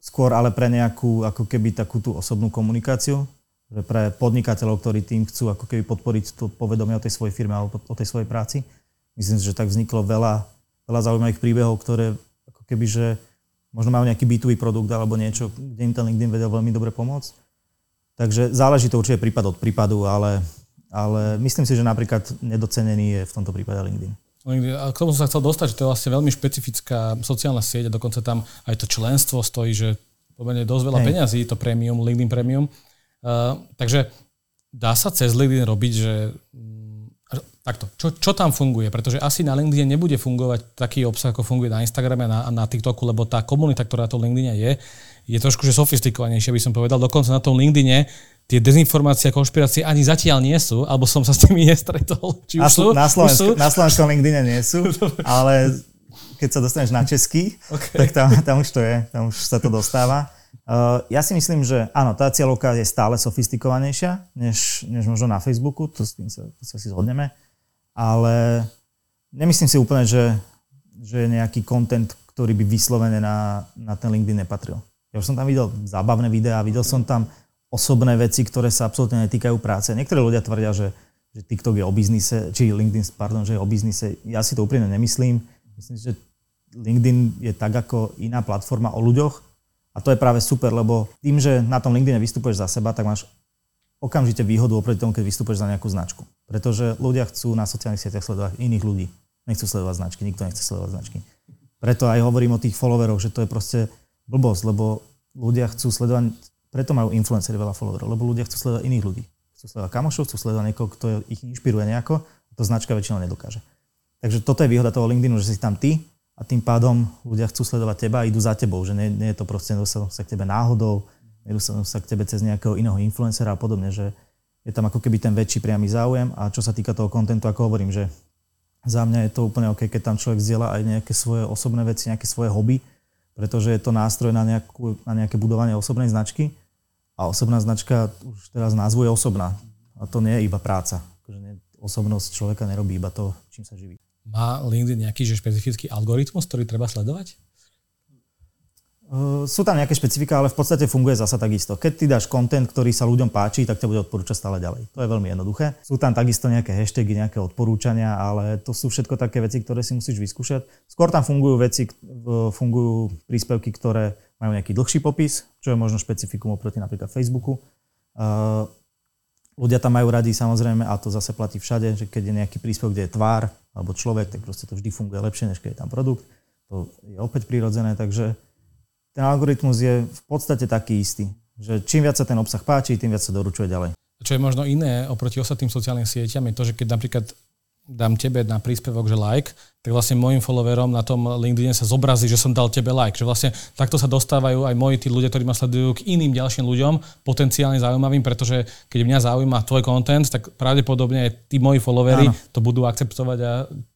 skôr ale pre nejakú ako keby takú tú osobnú komunikáciu, že pre podnikateľov, ktorí tým chcú ako keby podporiť to povedomie o tej svojej firme alebo o tej svojej práci. Myslím si, že tak vzniklo veľa, veľa zaujímavých príbehov, ktoré ako keby, že možno majú nejaký B2B produkt alebo niečo, kde im ten LinkedIn vedel veľmi dobre pomôcť. Takže záleží to určite prípad od prípadu, ale, ale myslím si, že napríklad nedocenený je v tomto prípade LinkedIn. A k tomu som sa chcel dostať, že to je vlastne veľmi špecifická sociálna sieť a dokonca tam aj to členstvo stojí, že pomerne dosť veľa Hej. peňazí, to premium, LinkedIn premium. Uh, takže dá sa cez LinkedIn robiť, že mm, takto, čo, čo tam funguje? Pretože asi na LinkedIn nebude fungovať taký obsah, ako funguje na Instagrame a na, na TikToku, lebo tá komunita, ktorá to LinkedIn je, je trošku že sofistikovanejšia, by som povedal. Dokonca na tom LinkedIne tie dezinformácie a konšpirácie ani zatiaľ nie sú, alebo som sa s tými nestretol. Či na, sú, na, Slovensku, sú? na slovenskom LinkedIne nie sú, ale keď sa dostaneš na český, okay. tak tam, tam už to je, tam už sa to dostáva. Uh, ja si myslím, že áno, tá cieľovka je stále sofistikovanejšia, než, než možno na Facebooku, to s tým sa, to sa si zhodneme, ale nemyslím si úplne, že, že je nejaký content, ktorý by vyslovene na, na ten LinkedIn nepatril. Ja už som tam videl zábavné videá, videl som tam osobné veci, ktoré sa absolútne netýkajú práce. Niektorí ľudia tvrdia, že, že TikTok je o biznise, či LinkedIn, pardon, že je o biznise. Ja si to úprimne nemyslím. Myslím, že LinkedIn je tak ako iná platforma o ľuďoch, a to je práve super, lebo tým, že na tom LinkedIn vystupuješ za seba, tak máš okamžite výhodu oproti tomu, keď vystupuješ za nejakú značku. Pretože ľudia chcú na sociálnych sieťach sledovať iných ľudí. Nechcú sledovať značky, nikto nechce sledovať značky. Preto aj hovorím o tých followeroch, že to je proste blbosť, lebo ľudia chcú sledovať, preto majú influencery veľa followerov, lebo ľudia chcú sledovať iných ľudí. Chcú sledovať kamošov, chcú sledovať niekoho, kto ich inšpiruje nejako, to značka väčšinou nedokáže. Takže toto je výhoda toho LinkedInu, že si tam ty, a tým pádom ľudia chcú sledovať teba a idú za tebou, že nie, nie je to proste, nedostanú sa k tebe náhodou, nedostanú sa k tebe cez nejakého iného influencera a podobne, že je tam ako keby ten väčší priamy záujem a čo sa týka toho kontentu, ako hovorím, že za mňa je to úplne OK, keď tam človek zdieľa aj nejaké svoje osobné veci, nejaké svoje hobby, pretože je to nástroj na, nejakú, na nejaké budovanie osobnej značky a osobná značka už teraz názvu je osobná a to nie je iba práca. Akože osobnosť človeka nerobí iba to, čím sa živí. Má LinkedIn nejaký že špecifický algoritmus, ktorý treba sledovať? Uh, sú tam nejaké špecifika, ale v podstate funguje zasa takisto. Keď ty dáš content, ktorý sa ľuďom páči, tak ťa bude odporúčať stále ďalej. To je veľmi jednoduché. Sú tam takisto nejaké hashtagy, nejaké odporúčania, ale to sú všetko také veci, ktoré si musíš vyskúšať. Skôr tam fungujú veci, fungujú príspevky, ktoré majú nejaký dlhší popis, čo je možno špecifikum oproti napríklad Facebooku. Ľudia tam majú radi samozrejme, a to zase platí všade, že keď je nejaký príspevok, kde je tvár, alebo človek, tak proste to vždy funguje lepšie, než keď je tam produkt. To je opäť prirodzené, takže ten algoritmus je v podstate taký istý, že čím viac sa ten obsah páči, tým viac sa doručuje ďalej. Čo je možno iné oproti ostatným sociálnym sieťam je to, že keď napríklad dám tebe na príspevok, že like, tak vlastne môjim followerom na tom LinkedIn sa zobrazí, že som dal tebe like. Že vlastne takto sa dostávajú aj moji tí ľudia, ktorí ma sledujú k iným ďalším ľuďom, potenciálne zaujímavým, pretože keď mňa zaujíma tvoj content, tak pravdepodobne aj tí moji followery Áno. to budú akceptovať a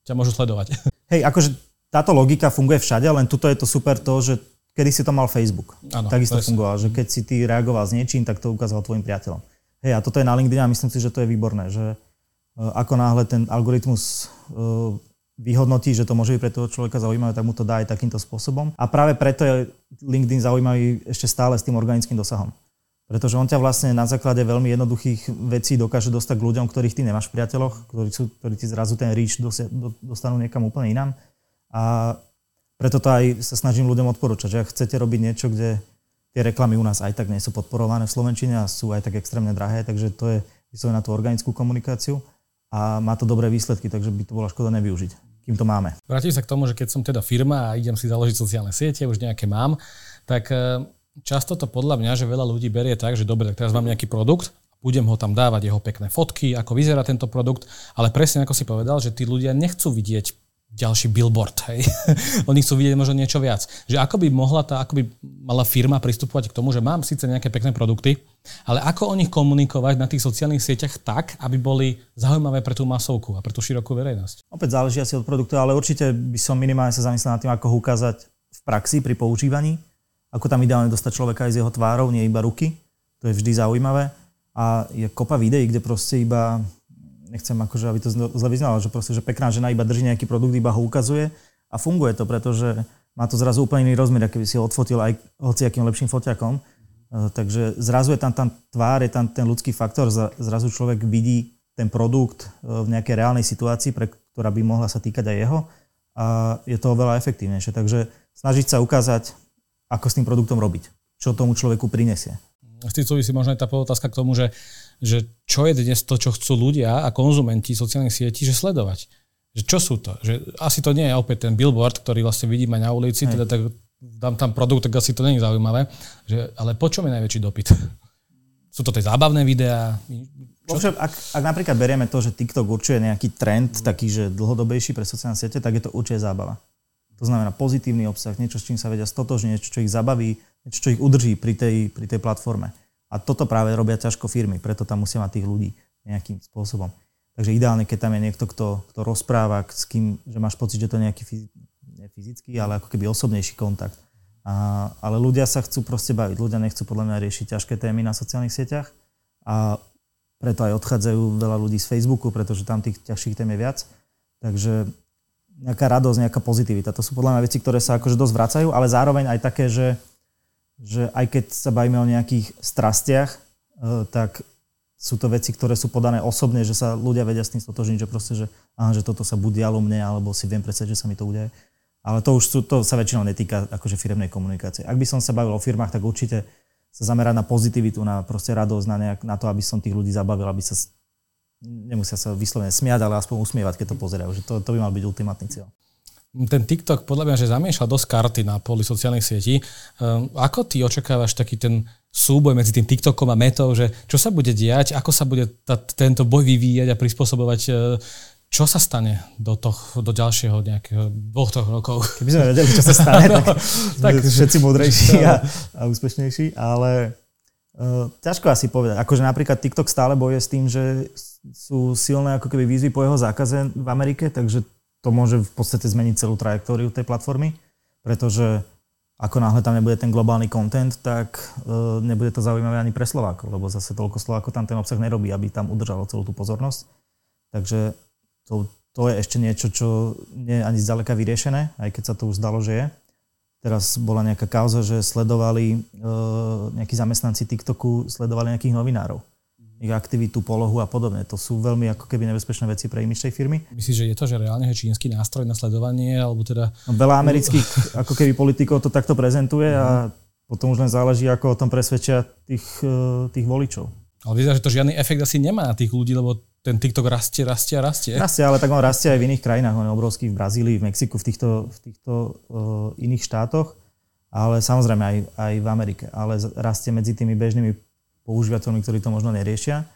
ťa môžu sledovať. Hej, akože táto logika funguje všade, len tuto je to super to, že kedy si to mal Facebook. Áno, Takisto fungoval, že keď si ty reagoval s niečím, tak to ukázal tvojim priateľom. Hej, a toto je na LinkedIn a myslím si, že to je výborné, že ako náhle ten algoritmus eh, vyhodnotí, že to môže byť pre toho človeka zaujímavé, tak mu to dá aj takýmto spôsobom. A práve preto je LinkedIn zaujímavý ešte stále s tým organickým dosahom. Pretože on ťa vlastne na základe veľmi jednoduchých vecí dokáže dostať k ľuďom, ktorých ty nemáš v priateľoch, ktorí, sú, ktorí ti zrazu ten reach dostanú niekam úplne inám. A preto to aj sa snažím ľuďom odporúčať, že ak chcete robiť niečo, kde tie reklamy u nás aj tak nie sú podporované v Slovenčine a sú aj tak extrémne drahé, takže to je vyslovene na tú organickú komunikáciu a má to dobré výsledky, takže by to bola škoda nevyužiť, kým to máme. Vrátim sa k tomu, že keď som teda firma a idem si založiť sociálne siete, už nejaké mám, tak e, často to podľa mňa, že veľa ľudí berie tak, že dobre, tak teraz mám nejaký produkt, budem ho tam dávať, jeho pekné fotky, ako vyzerá tento produkt, ale presne ako si povedal, že tí ľudia nechcú vidieť ďalší billboard. Hej. Oni chcú vidieť možno niečo viac. Že ako by mohla tá, ako by mala firma pristupovať k tomu, že mám síce nejaké pekné produkty, ale ako o nich komunikovať na tých sociálnych sieťach tak, aby boli zaujímavé pre tú masovku a pre tú širokú verejnosť. Opäť záleží asi od produktu, ale určite by som minimálne sa zamyslel nad tým, ako ho ukázať v praxi pri používaní, ako tam ideálne dostať človeka aj z jeho tvárov, nie iba ruky. To je vždy zaujímavé. A je kopa videí, kde proste iba nechcem akože, aby to zle vyznalo, že proste, že pekná žena iba drží nejaký produkt, iba ho ukazuje a funguje to, pretože má to zrazu úplne iný rozmer, aký by si ho odfotil aj hociakým lepším foťakom. E, takže zrazu je tam, tam tvár, je tam ten ľudský faktor, zrazu človek vidí ten produkt e, v nejakej reálnej situácii, pre, ktorá by mohla sa týkať aj jeho a je to oveľa efektívnejšie. Takže snažiť sa ukázať, ako s tým produktom robiť, čo tomu človeku prinesie. S tým súvisí možno aj tá otázka k tomu, že že čo je dnes to, čo chcú ľudia a konzumenti sociálnych sietí, že sledovať. Že čo sú to? Že asi to nie je opäť ten billboard, ktorý vlastne vidíme na ulici, teda tak dám tam produkt, tak asi to není zaujímavé. Že, ale po čom je najväčší dopyt? Sú to tie zábavné videá? Čo? Ak, ak napríklad berieme to, že TikTok určuje nejaký trend, taký, že dlhodobejší pre sociálne siete, tak je to určite zábava. To znamená pozitívny obsah, niečo, s čím sa vedia stotožniť, niečo, čo ich zabaví, niečo, čo ich udrží pri tej, pri tej platforme. A toto práve robia ťažko firmy, preto tam musia mať tých ľudí nejakým spôsobom. Takže ideálne, keď tam je niekto, kto, kto rozpráva, s kým, že máš pocit, že to je nejaký ne fyzický, ale ako keby osobnejší kontakt. A, ale ľudia sa chcú proste baviť. Ľudia nechcú podľa mňa riešiť ťažké témy na sociálnych sieťach a preto aj odchádzajú veľa ľudí z Facebooku, pretože tam tých ťažších tém je viac. Takže nejaká radosť, nejaká pozitivita. To sú podľa mňa veci, ktoré sa akože dosť vracajú, ale zároveň aj také, že že aj keď sa bavíme o nejakých strastiach, e, tak sú to veci, ktoré sú podané osobne, že sa ľudia vedia s tým stotožniť, že proste, že, aha, že toto sa buď dialo mne, alebo si viem predstaviť, že sa mi to udeje. Ale to už sú, to sa väčšinou netýka akože firmnej komunikácie. Ak by som sa bavil o firmách, tak určite sa zamerať na pozitivitu, na proste radosť, na, nejak, na to, aby som tých ľudí zabavil, aby sa nemusia sa vyslovene smiať, ale aspoň usmievať, keď to pozerajú. Že to, to by mal byť ultimátny cieľ ten TikTok podľa mňa, že zamiešal dosť karty na poli sociálnych sietí. Um, ako ty očakávaš taký ten súboj medzi tým TikTokom a metou, že čo sa bude diať, ako sa bude tá, tento boj vyvíjať a prispôsobovať, e, čo sa stane do, toho, do ďalšieho nejakého dvoch, troch rokov? Keby sme vedeli, čo sa stane, tak, tak všetci múdrejší a, a úspešnejší, ale uh, ťažko asi povedať. Akože napríklad TikTok stále boje s tým, že sú silné ako keby výzvy po jeho zákaze v Amerike, takže to môže v podstate zmeniť celú trajektóriu tej platformy, pretože ako náhle tam nebude ten globálny content, tak uh, nebude to zaujímavé ani pre Slovákov, lebo zase toľko Slovákov tam ten obsah nerobí, aby tam udržalo celú tú pozornosť. Takže to, to je ešte niečo, čo nie je ani zďaleka vyriešené, aj keď sa to už zdalo, že je. Teraz bola nejaká kauza, že sledovali uh, nejakí zamestnanci TikToku, sledovali nejakých novinárov ich aktivitu, polohu a podobne. To sú veľmi ako keby nebezpečné veci pre imič tej firmy. Myslíš, že je to, že reálne je čínsky nástroj na sledovanie, alebo teda... No, veľa amerických ako keby politikov to takto prezentuje a potom už len záleží, ako o tom presvedčia tých, eh, tých voličov. Ale vyzerá, že to žiadny efekt asi nemá na tých ľudí, lebo ten TikTok rastie, rastie a rastie. Rastie, ale tak on rastie aj v iných krajinách. On je obrovský v Brazílii, v Mexiku, v týchto, v týchto uh, iných štátoch, ale samozrejme aj, aj v Amerike. Ale rastie medzi tými bežnými používateľmi, ktorí to možno neriešia.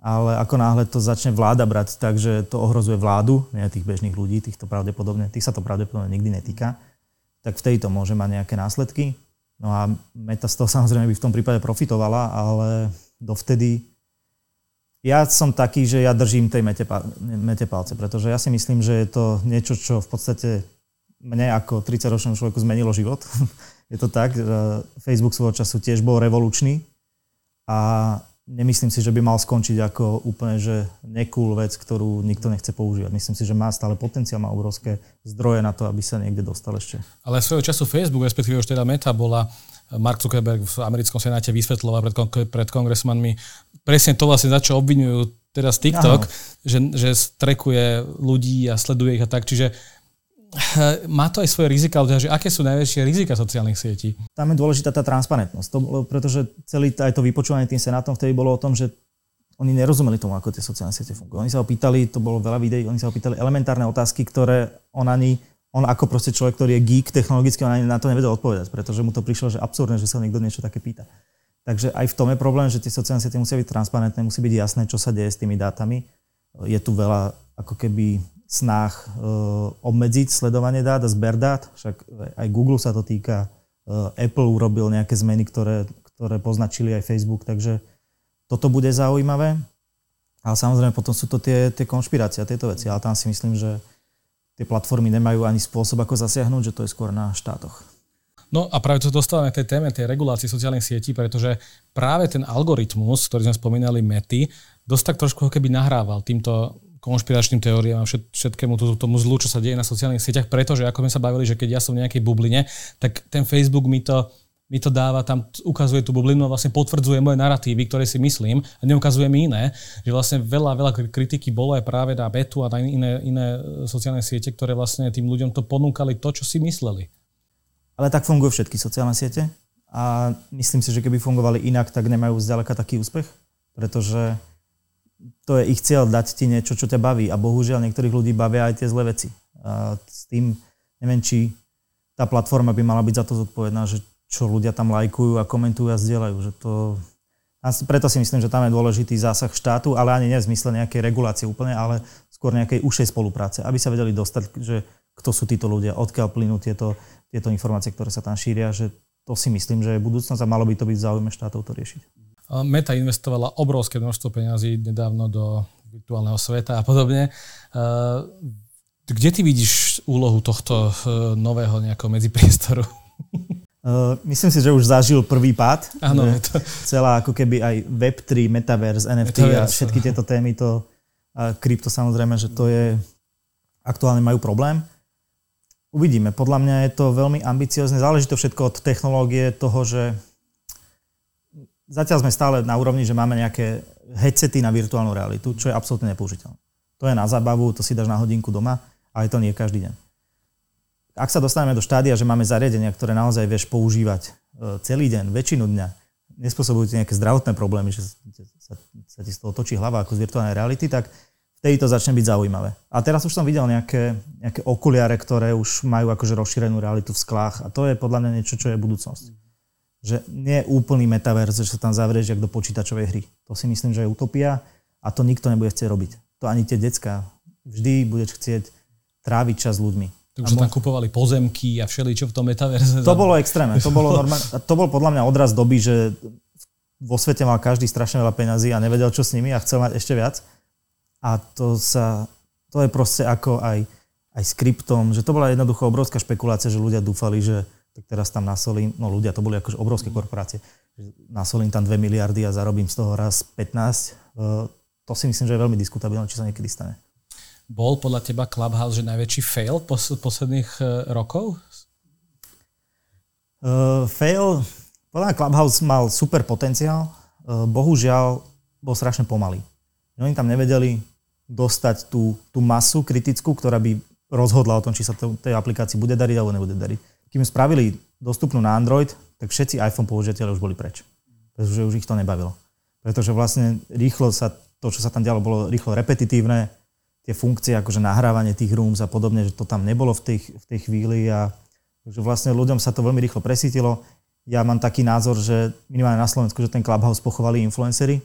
ale ako náhle to začne vláda brať tak, že to ohrozuje vládu, nie tých bežných ľudí, tých, to pravdepodobne, tých sa to pravdepodobne nikdy netýka, tak vtedy to môže mať nejaké následky. No a Meta z toho samozrejme by v tom prípade profitovala, ale dovtedy ja som taký, že ja držím tej mete, mete palce, pretože ja si myslím, že je to niečo, čo v podstate mne ako 30-ročnému človeku zmenilo život. je to tak, že Facebook svojho času tiež bol revolučný a nemyslím si, že by mal skončiť ako úplne že nekúl vec, ktorú nikto nechce používať. Myslím si, že má stále potenciál, má obrovské zdroje na to, aby sa niekde dostal ešte. Ale svojho času Facebook, respektíve už teda Meta bola Mark Zuckerberg v americkom senáte vysvetloval pred, pred kongresmanmi presne to vlastne, za čo obvinujú teraz TikTok, že, že strekuje ľudí a sleduje ich a tak. Čiže eh, má to aj svoje rizika, ale že aké sú najväčšie rizika sociálnych sietí? Tam je dôležitá tá transparentnosť, to, pretože celý aj to vypočúvanie tým senátom vtedy bolo o tom, že oni nerozumeli tomu, ako tie sociálne siete fungujú. Oni sa opýtali, to bolo veľa videí, oni sa opýtali elementárne otázky, ktoré on ani, on ako proste človek, ktorý je geek technologicky, on ani na to nevedel odpovedať, pretože mu to prišlo, že absurdné, že sa niekto niečo také pýta. Takže aj v tom je problém, že tie sociálne siete musia byť transparentné, musí byť jasné, čo sa deje s tými dátami. Je tu veľa ako keby snách e, obmedziť sledovanie dát a zber dát, však aj Google sa to týka, e, Apple urobil nejaké zmeny, ktoré, ktoré poznačili aj Facebook, takže toto bude zaujímavé. Ale samozrejme potom sú to tie, tie konšpirácie a tieto veci, ale tam si myslím, že tie platformy nemajú ani spôsob, ako zasiahnuť, že to je skôr na štátoch. No a práve to dostávame k tej téme, tej regulácie sociálnych sietí, pretože práve ten algoritmus, ktorý sme spomínali Mety, dosť tak trošku keby nahrával týmto konšpiračným teóriám a všet, všetkému tomu zlu, čo sa deje na sociálnych sieťach, pretože ako sme sa bavili, že keď ja som v nejakej bubline, tak ten Facebook mi to, mi to dáva, tam ukazuje tú bublinu a vlastne potvrdzuje moje narratívy, ktoré si myslím a neukazuje mi iné. Že vlastne veľa, veľa kritiky bolo aj práve na Betu a na iné, iné sociálne siete, ktoré vlastne tým ľuďom to ponúkali to, čo si mysleli. Ale tak fungujú všetky sociálne siete a myslím si, že keby fungovali inak, tak nemajú zďaleka taký úspech, pretože to je ich cieľ dať ti niečo, čo ťa baví a bohužiaľ niektorých ľudí bavia aj tie zlé veci. A s tým neviem, či tá platforma by mala byť za to zodpovedná, že čo ľudia tam lajkujú a komentujú a zdieľajú. Že to... A preto si myslím, že tam je dôležitý zásah štátu, ale ani nie v zmysle nejakej regulácie úplne, ale skôr nejakej ušej spolupráce, aby sa vedeli dostať, že kto sú títo ľudia, odkiaľ plynú tieto tieto informácie, ktoré sa tam šíria, že to si myslím, že je budúcnosť a malo by to byť v záujme štátov to riešiť. Meta investovala obrovské množstvo peňazí nedávno do virtuálneho sveta a podobne. Kde ty vidíš úlohu tohto nového nejakého medzipriestoru? myslím si, že už zažil prvý pád. Áno, to... Celá ako keby aj Web3, Metaverse, NFT Metaverse, a všetky tieto témy, to a krypto samozrejme, že to je aktuálne majú problém. Uvidíme. Podľa mňa je to veľmi ambiciozne. Záleží to všetko od technológie toho, že zatiaľ sme stále na úrovni, že máme nejaké headsety na virtuálnu realitu, čo je absolútne nepoužiteľné. To je na zábavu, to si dáš na hodinku doma, ale to nie každý deň. Ak sa dostaneme do štádia, že máme zariadenia, ktoré naozaj vieš používať e, celý deň, väčšinu dňa, nespôsobujú ti nejaké zdravotné problémy, že sa, sa ti z toho točí hlava ako z virtuálnej reality, tak vtedy to začne byť zaujímavé. A teraz už som videl nejaké, nejaké okuliare, ktoré už majú akože rozšírenú realitu v sklách a to je podľa mňa niečo, čo je budúcnosť. Že nie je úplný metaverz, že sa tam zavrieš jak do počítačovej hry. To si myslím, že je utopia a to nikto nebude chcieť robiť. To ani tie decka. Vždy budeš chcieť tráviť čas s ľuďmi. Sa tam kupovali pozemky a všeličo v tom metaverze. To bolo extrémne. To, bolo normálne, to bol podľa mňa odraz doby, že vo svete mal každý strašne veľa peňazí a nevedel, čo s nimi a chcel mať ešte viac. A to sa, to je proste ako aj, aj s kryptom, že to bola jednoducho obrovská špekulácia, že ľudia dúfali, že tak teraz tam nasolím, no ľudia, to boli akože obrovské korporácie, že nasolím tam 2 miliardy a zarobím z toho raz 15. E, to si myslím, že je veľmi diskutabilné, či sa niekedy stane. Bol podľa teba Clubhouse že najväčší fail pos- posledných uh, rokov? Uh, fail, podľa mňa Clubhouse mal super potenciál, uh, bohužiaľ bol strašne pomalý. Oni tam nevedeli dostať tú, tú masu kritickú, ktorá by rozhodla o tom, či sa tej aplikácii bude dariť alebo nebude dariť. Kým spravili dostupnú na Android, tak všetci iPhone použiteľe už boli preč. Pretože už ich to nebavilo. Pretože vlastne rýchlo sa, to, čo sa tam dialo, bolo rýchlo repetitívne, tie funkcie, akože nahrávanie tých rooms a podobne, že to tam nebolo v tej, v tej chvíli a že vlastne ľuďom sa to veľmi rýchlo presítilo. Ja mám taký názor, že minimálne na Slovensku, že ten Clubhouse pochovali influencery,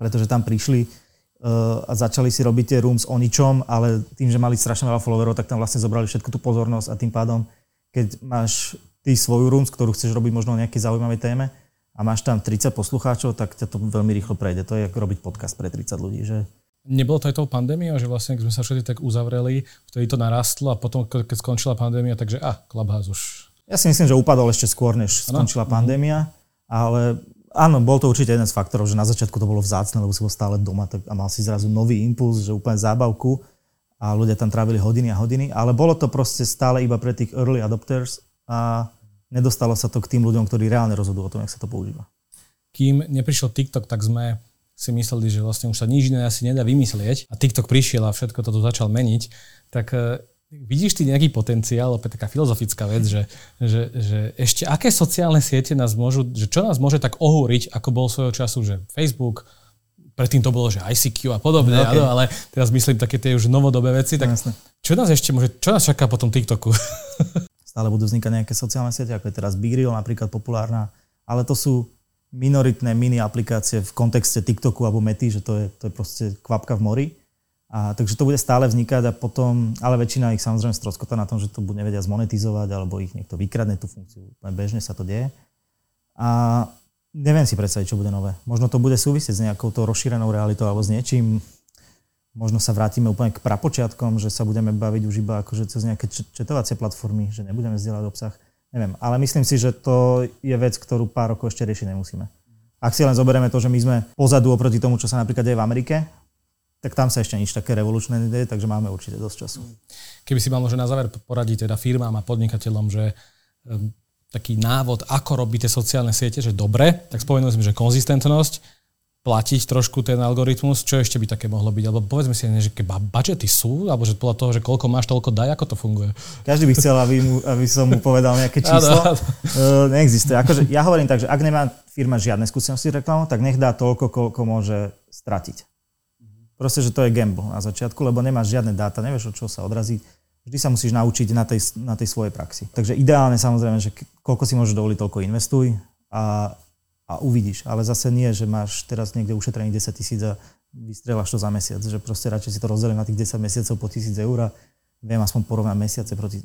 pretože tam prišli uh, a začali si robiť tie rooms o ničom, ale tým, že mali strašne veľa followerov, tak tam vlastne zobrali všetku tú pozornosť a tým pádom, keď máš ty svoju rooms, ktorú chceš robiť možno o nejakej zaujímavej téme a máš tam 30 poslucháčov, tak ťa to veľmi rýchlo prejde. To je ako robiť podcast pre 30 ľudí, že Nebolo to aj tou pandémiou, že vlastne, keď sme sa všetci tak uzavreli, vtedy to narastlo a potom, keď skončila pandémia, takže a, Clubhouse už. Ja si myslím, že upadol ešte skôr, než skončila ano. pandémia, ale áno, bol to určite jeden z faktorov, že na začiatku to bolo vzácne, lebo si bol stále doma tak, a mal si zrazu nový impuls, že úplne zábavku a ľudia tam trávili hodiny a hodiny, ale bolo to proste stále iba pre tých early adopters a nedostalo sa to k tým ľuďom, ktorí reálne rozhodujú o tom, jak sa to používa. Kým neprišiel TikTok, tak sme si mysleli, že vlastne už sa nič iné asi nedá vymyslieť a TikTok prišiel a všetko to tu začal meniť, tak e, vidíš ty nejaký potenciál, opäť taká filozofická vec, že, že, že ešte aké sociálne siete nás môžu, že čo nás môže tak ohúriť, ako bol svojho času, že Facebook, predtým to bolo, že ICQ a podobne, no, okay. ale teraz myslím také tie už novodobé veci, tak Jasne. čo nás ešte môže, čo nás čaká po tom TikToku? Stále budú vznikať nejaké sociálne siete, ako je teraz Big Reel napríklad populárna, ale to sú minoritné mini aplikácie v kontexte TikToku alebo Mety, že to je, to je proste kvapka v mori. A, takže to bude stále vznikať a potom, ale väčšina ich samozrejme stroskota na tom, že to bude nevedia zmonetizovať alebo ich niekto vykradne tú funkciu. Bežne sa to deje. A neviem si predstaviť, čo bude nové. Možno to bude súvisieť s nejakou to rozšírenou realitou alebo s niečím. Možno sa vrátime úplne k prapočiatkom, že sa budeme baviť už iba akože cez nejaké četovacie platformy, že nebudeme zdieľať obsah. Neviem, ale myslím si, že to je vec, ktorú pár rokov ešte riešiť nemusíme. Ak si len zoberieme to, že my sme pozadu oproti tomu, čo sa napríklad deje v Amerike, tak tam sa ešte nič také revolučné nedieje, takže máme určite dosť času. Keby si mal možno na záver poradiť teda firmám a podnikateľom, že taký návod, ako robíte sociálne siete, že dobre, tak spomenuli sme, že konzistentnosť, platiť trošku ten algoritmus, čo ešte by také mohlo byť? Alebo povedzme si, že keď budžety sú, alebo že podľa toho, že koľko máš, toľko daj, ako to funguje? Každý by chcel, aby, mu, aby som mu povedal nejaké číslo. Uh, neexistuje. Akože ja hovorím tak, že ak nemá firma žiadne skúsenosti s reklamou, tak nech dá toľko, koľko môže stratiť. Proste, že to je gamble na začiatku, lebo nemáš žiadne dáta, nevieš, od čoho sa odrazí. Vždy sa musíš naučiť na tej, na tej svojej praxi. Takže ideálne samozrejme, že koľko si môžeš dovoliť, toľko investuj a a uvidíš. Ale zase nie, že máš teraz niekde ušetrených 10 tisíc a vystrelaš to za mesiac. Že proste radšej si to rozdelím na tých 10 mesiacov po 1000 eur a viem aspoň porovnať mesiace proti, e,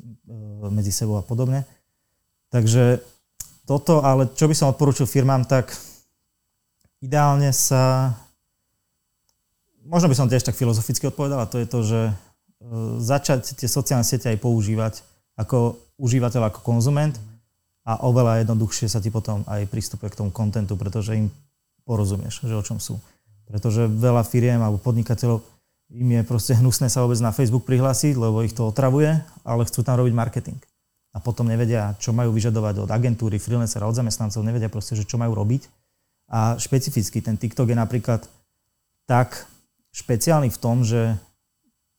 medzi sebou a podobne. Takže toto, ale čo by som odporúčil firmám, tak ideálne sa... Možno by som tiež tak filozoficky odpovedal a to je to, že začať tie sociálne siete aj používať ako užívateľ, ako konzument, a oveľa jednoduchšie sa ti potom aj pristupuje k tomu kontentu, pretože im porozumieš, že o čom sú. Pretože veľa firiem alebo podnikateľov im je proste hnusné sa vôbec na Facebook prihlásiť, lebo ich to otravuje, ale chcú tam robiť marketing. A potom nevedia, čo majú vyžadovať od agentúry, freelancera, od zamestnancov, nevedia proste, že čo majú robiť. A špecificky ten TikTok je napríklad tak špeciálny v tom, že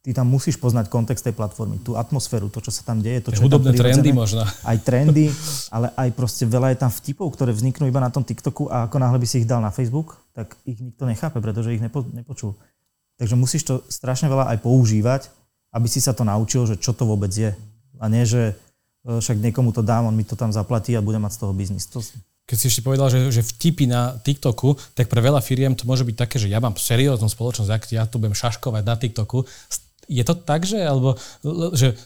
ty tam musíš poznať kontext tej platformy, tú atmosféru, to, čo sa tam deje. To, čo Hudobné trendy možno. Aj trendy, ale aj proste veľa je tam vtipov, ktoré vzniknú iba na tom TikToku a ako náhle by si ich dal na Facebook, tak ich nikto nechápe, pretože ich nepo, nepočul. Takže musíš to strašne veľa aj používať, aby si sa to naučil, že čo to vôbec je. A nie, že e, však niekomu to dám, on mi to tam zaplatí a bude mať z toho biznis. To... Keď si ešte povedal, že, že vtipy na TikToku, tak pre veľa firiem to môže byť také, že ja mám serióznu spoločnosť, ja tu budem šaškovať na TikToku, je to tak, že, alebo, že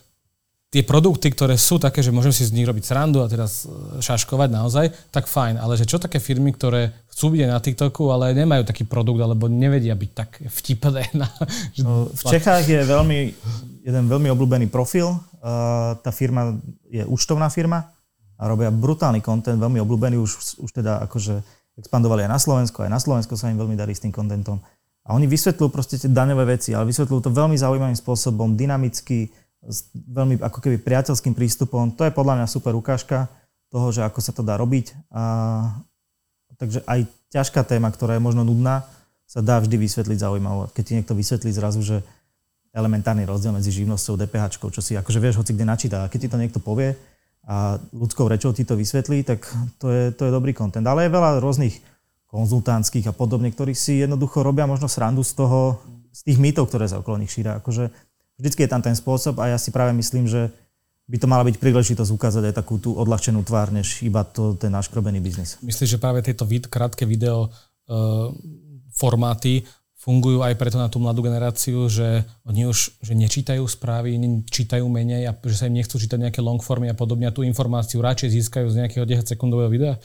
tie produkty, ktoré sú také, že môžem si z nich robiť srandu a teraz e, šaškovať naozaj, tak fajn. Ale že čo také firmy, ktoré chcú byť na TikToku, ale nemajú taký produkt, alebo nevedia byť tak vtipné. Na. No, v Čechách je veľmi, jeden veľmi obľúbený profil. Tá firma je účtovná firma a robia brutálny kontent, veľmi obľúbený, už, už teda akože expandovali aj na Slovensko, aj na Slovensko sa im veľmi darí s tým kontentom. A oni vysvetľujú proste tie daňové veci, ale vysvetľujú to veľmi zaujímavým spôsobom, dynamicky, s veľmi ako keby priateľským prístupom. To je podľa mňa super ukážka toho, že ako sa to dá robiť. A, takže aj ťažká téma, ktorá je možno nudná, sa dá vždy vysvetliť zaujímavo. Keď ti niekto vysvetlí zrazu, že elementárny rozdiel medzi živnosťou a DPH, čo si akože vieš hoci kde načíta. A keď ti to niekto povie a ľudskou rečou ti to vysvetlí, tak to je, to je dobrý kontent. Ale je veľa rôznych konzultantských a podobne, ktorí si jednoducho robia možno srandu z toho, z tých mýtov, ktoré sa okolo nich šíria. Akože vždycky je tam ten spôsob a ja si práve myslím, že by to mala byť príležitosť ukázať aj takú tú odľahčenú tvár, než iba to, ten náš krobený biznis. Myslíš, že práve tieto vid, krátke video uh, formáty fungujú aj preto na tú mladú generáciu, že oni už že nečítajú správy, čítajú menej a že sa im nechcú čítať nejaké longformy a podobne a tú informáciu radšej získajú z nejakého 10 sekundového videa?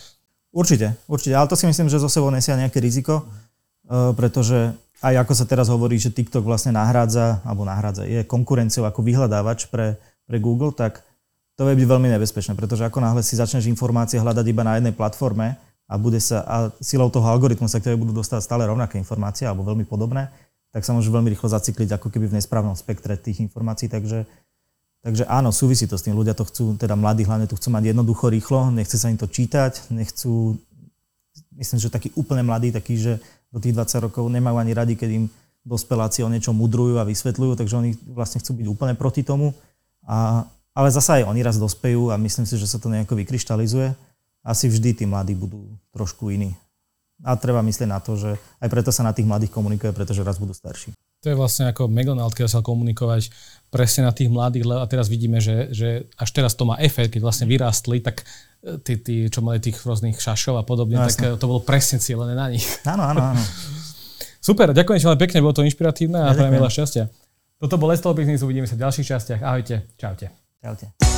Určite, určite, ale to si myslím, že zo sebou nesia nejaké riziko, eh, pretože aj ako sa teraz hovorí, že TikTok vlastne nahrádza, alebo nahrádza, je konkurenciou ako vyhľadávač pre, pre Google, tak to vie byť veľmi nebezpečné, pretože ako náhle si začneš informácie hľadať iba na jednej platforme, a, bude sa, a silou toho algoritmu sa k tebe budú dostať stále rovnaké informácie alebo veľmi podobné, tak sa môže veľmi rýchlo zacykliť ako keby v nesprávnom spektre tých informácií. Takže, takže áno, súvisí to s tým. Ľudia to chcú, teda mladí hlavne to chcú mať jednoducho, rýchlo, nechce sa im to čítať, nechcú, myslím, že takí úplne mladí, takí, že do tých 20 rokov nemajú ani radi, keď im dospeláci o niečo mudrujú a vysvetľujú, takže oni vlastne chcú byť úplne proti tomu. A, ale zasa aj oni raz dospejú a myslím si, že sa to nejako vykryštalizuje asi vždy tí mladí budú trošku iní. A treba myslieť na to, že aj preto sa na tých mladých komunikuje, pretože raz budú starší. To je vlastne ako McDonald, keď sa komunikovať presne na tých mladých, a teraz vidíme, že, že až teraz to má efekt, keď vlastne vyrástli, tak e, tí, tí čo mali tých rôznych šašov a podobne, no, tak jasne. to bolo presne cieľené na nich. Áno, áno, áno. Super, ďakujem ti veľmi pekne, bolo to inšpiratívne a ja prajem veľa šťastia. Toto bol Let's Business, uvidíme sa v ďalších častiach. Ahojte, čaute. Čaute.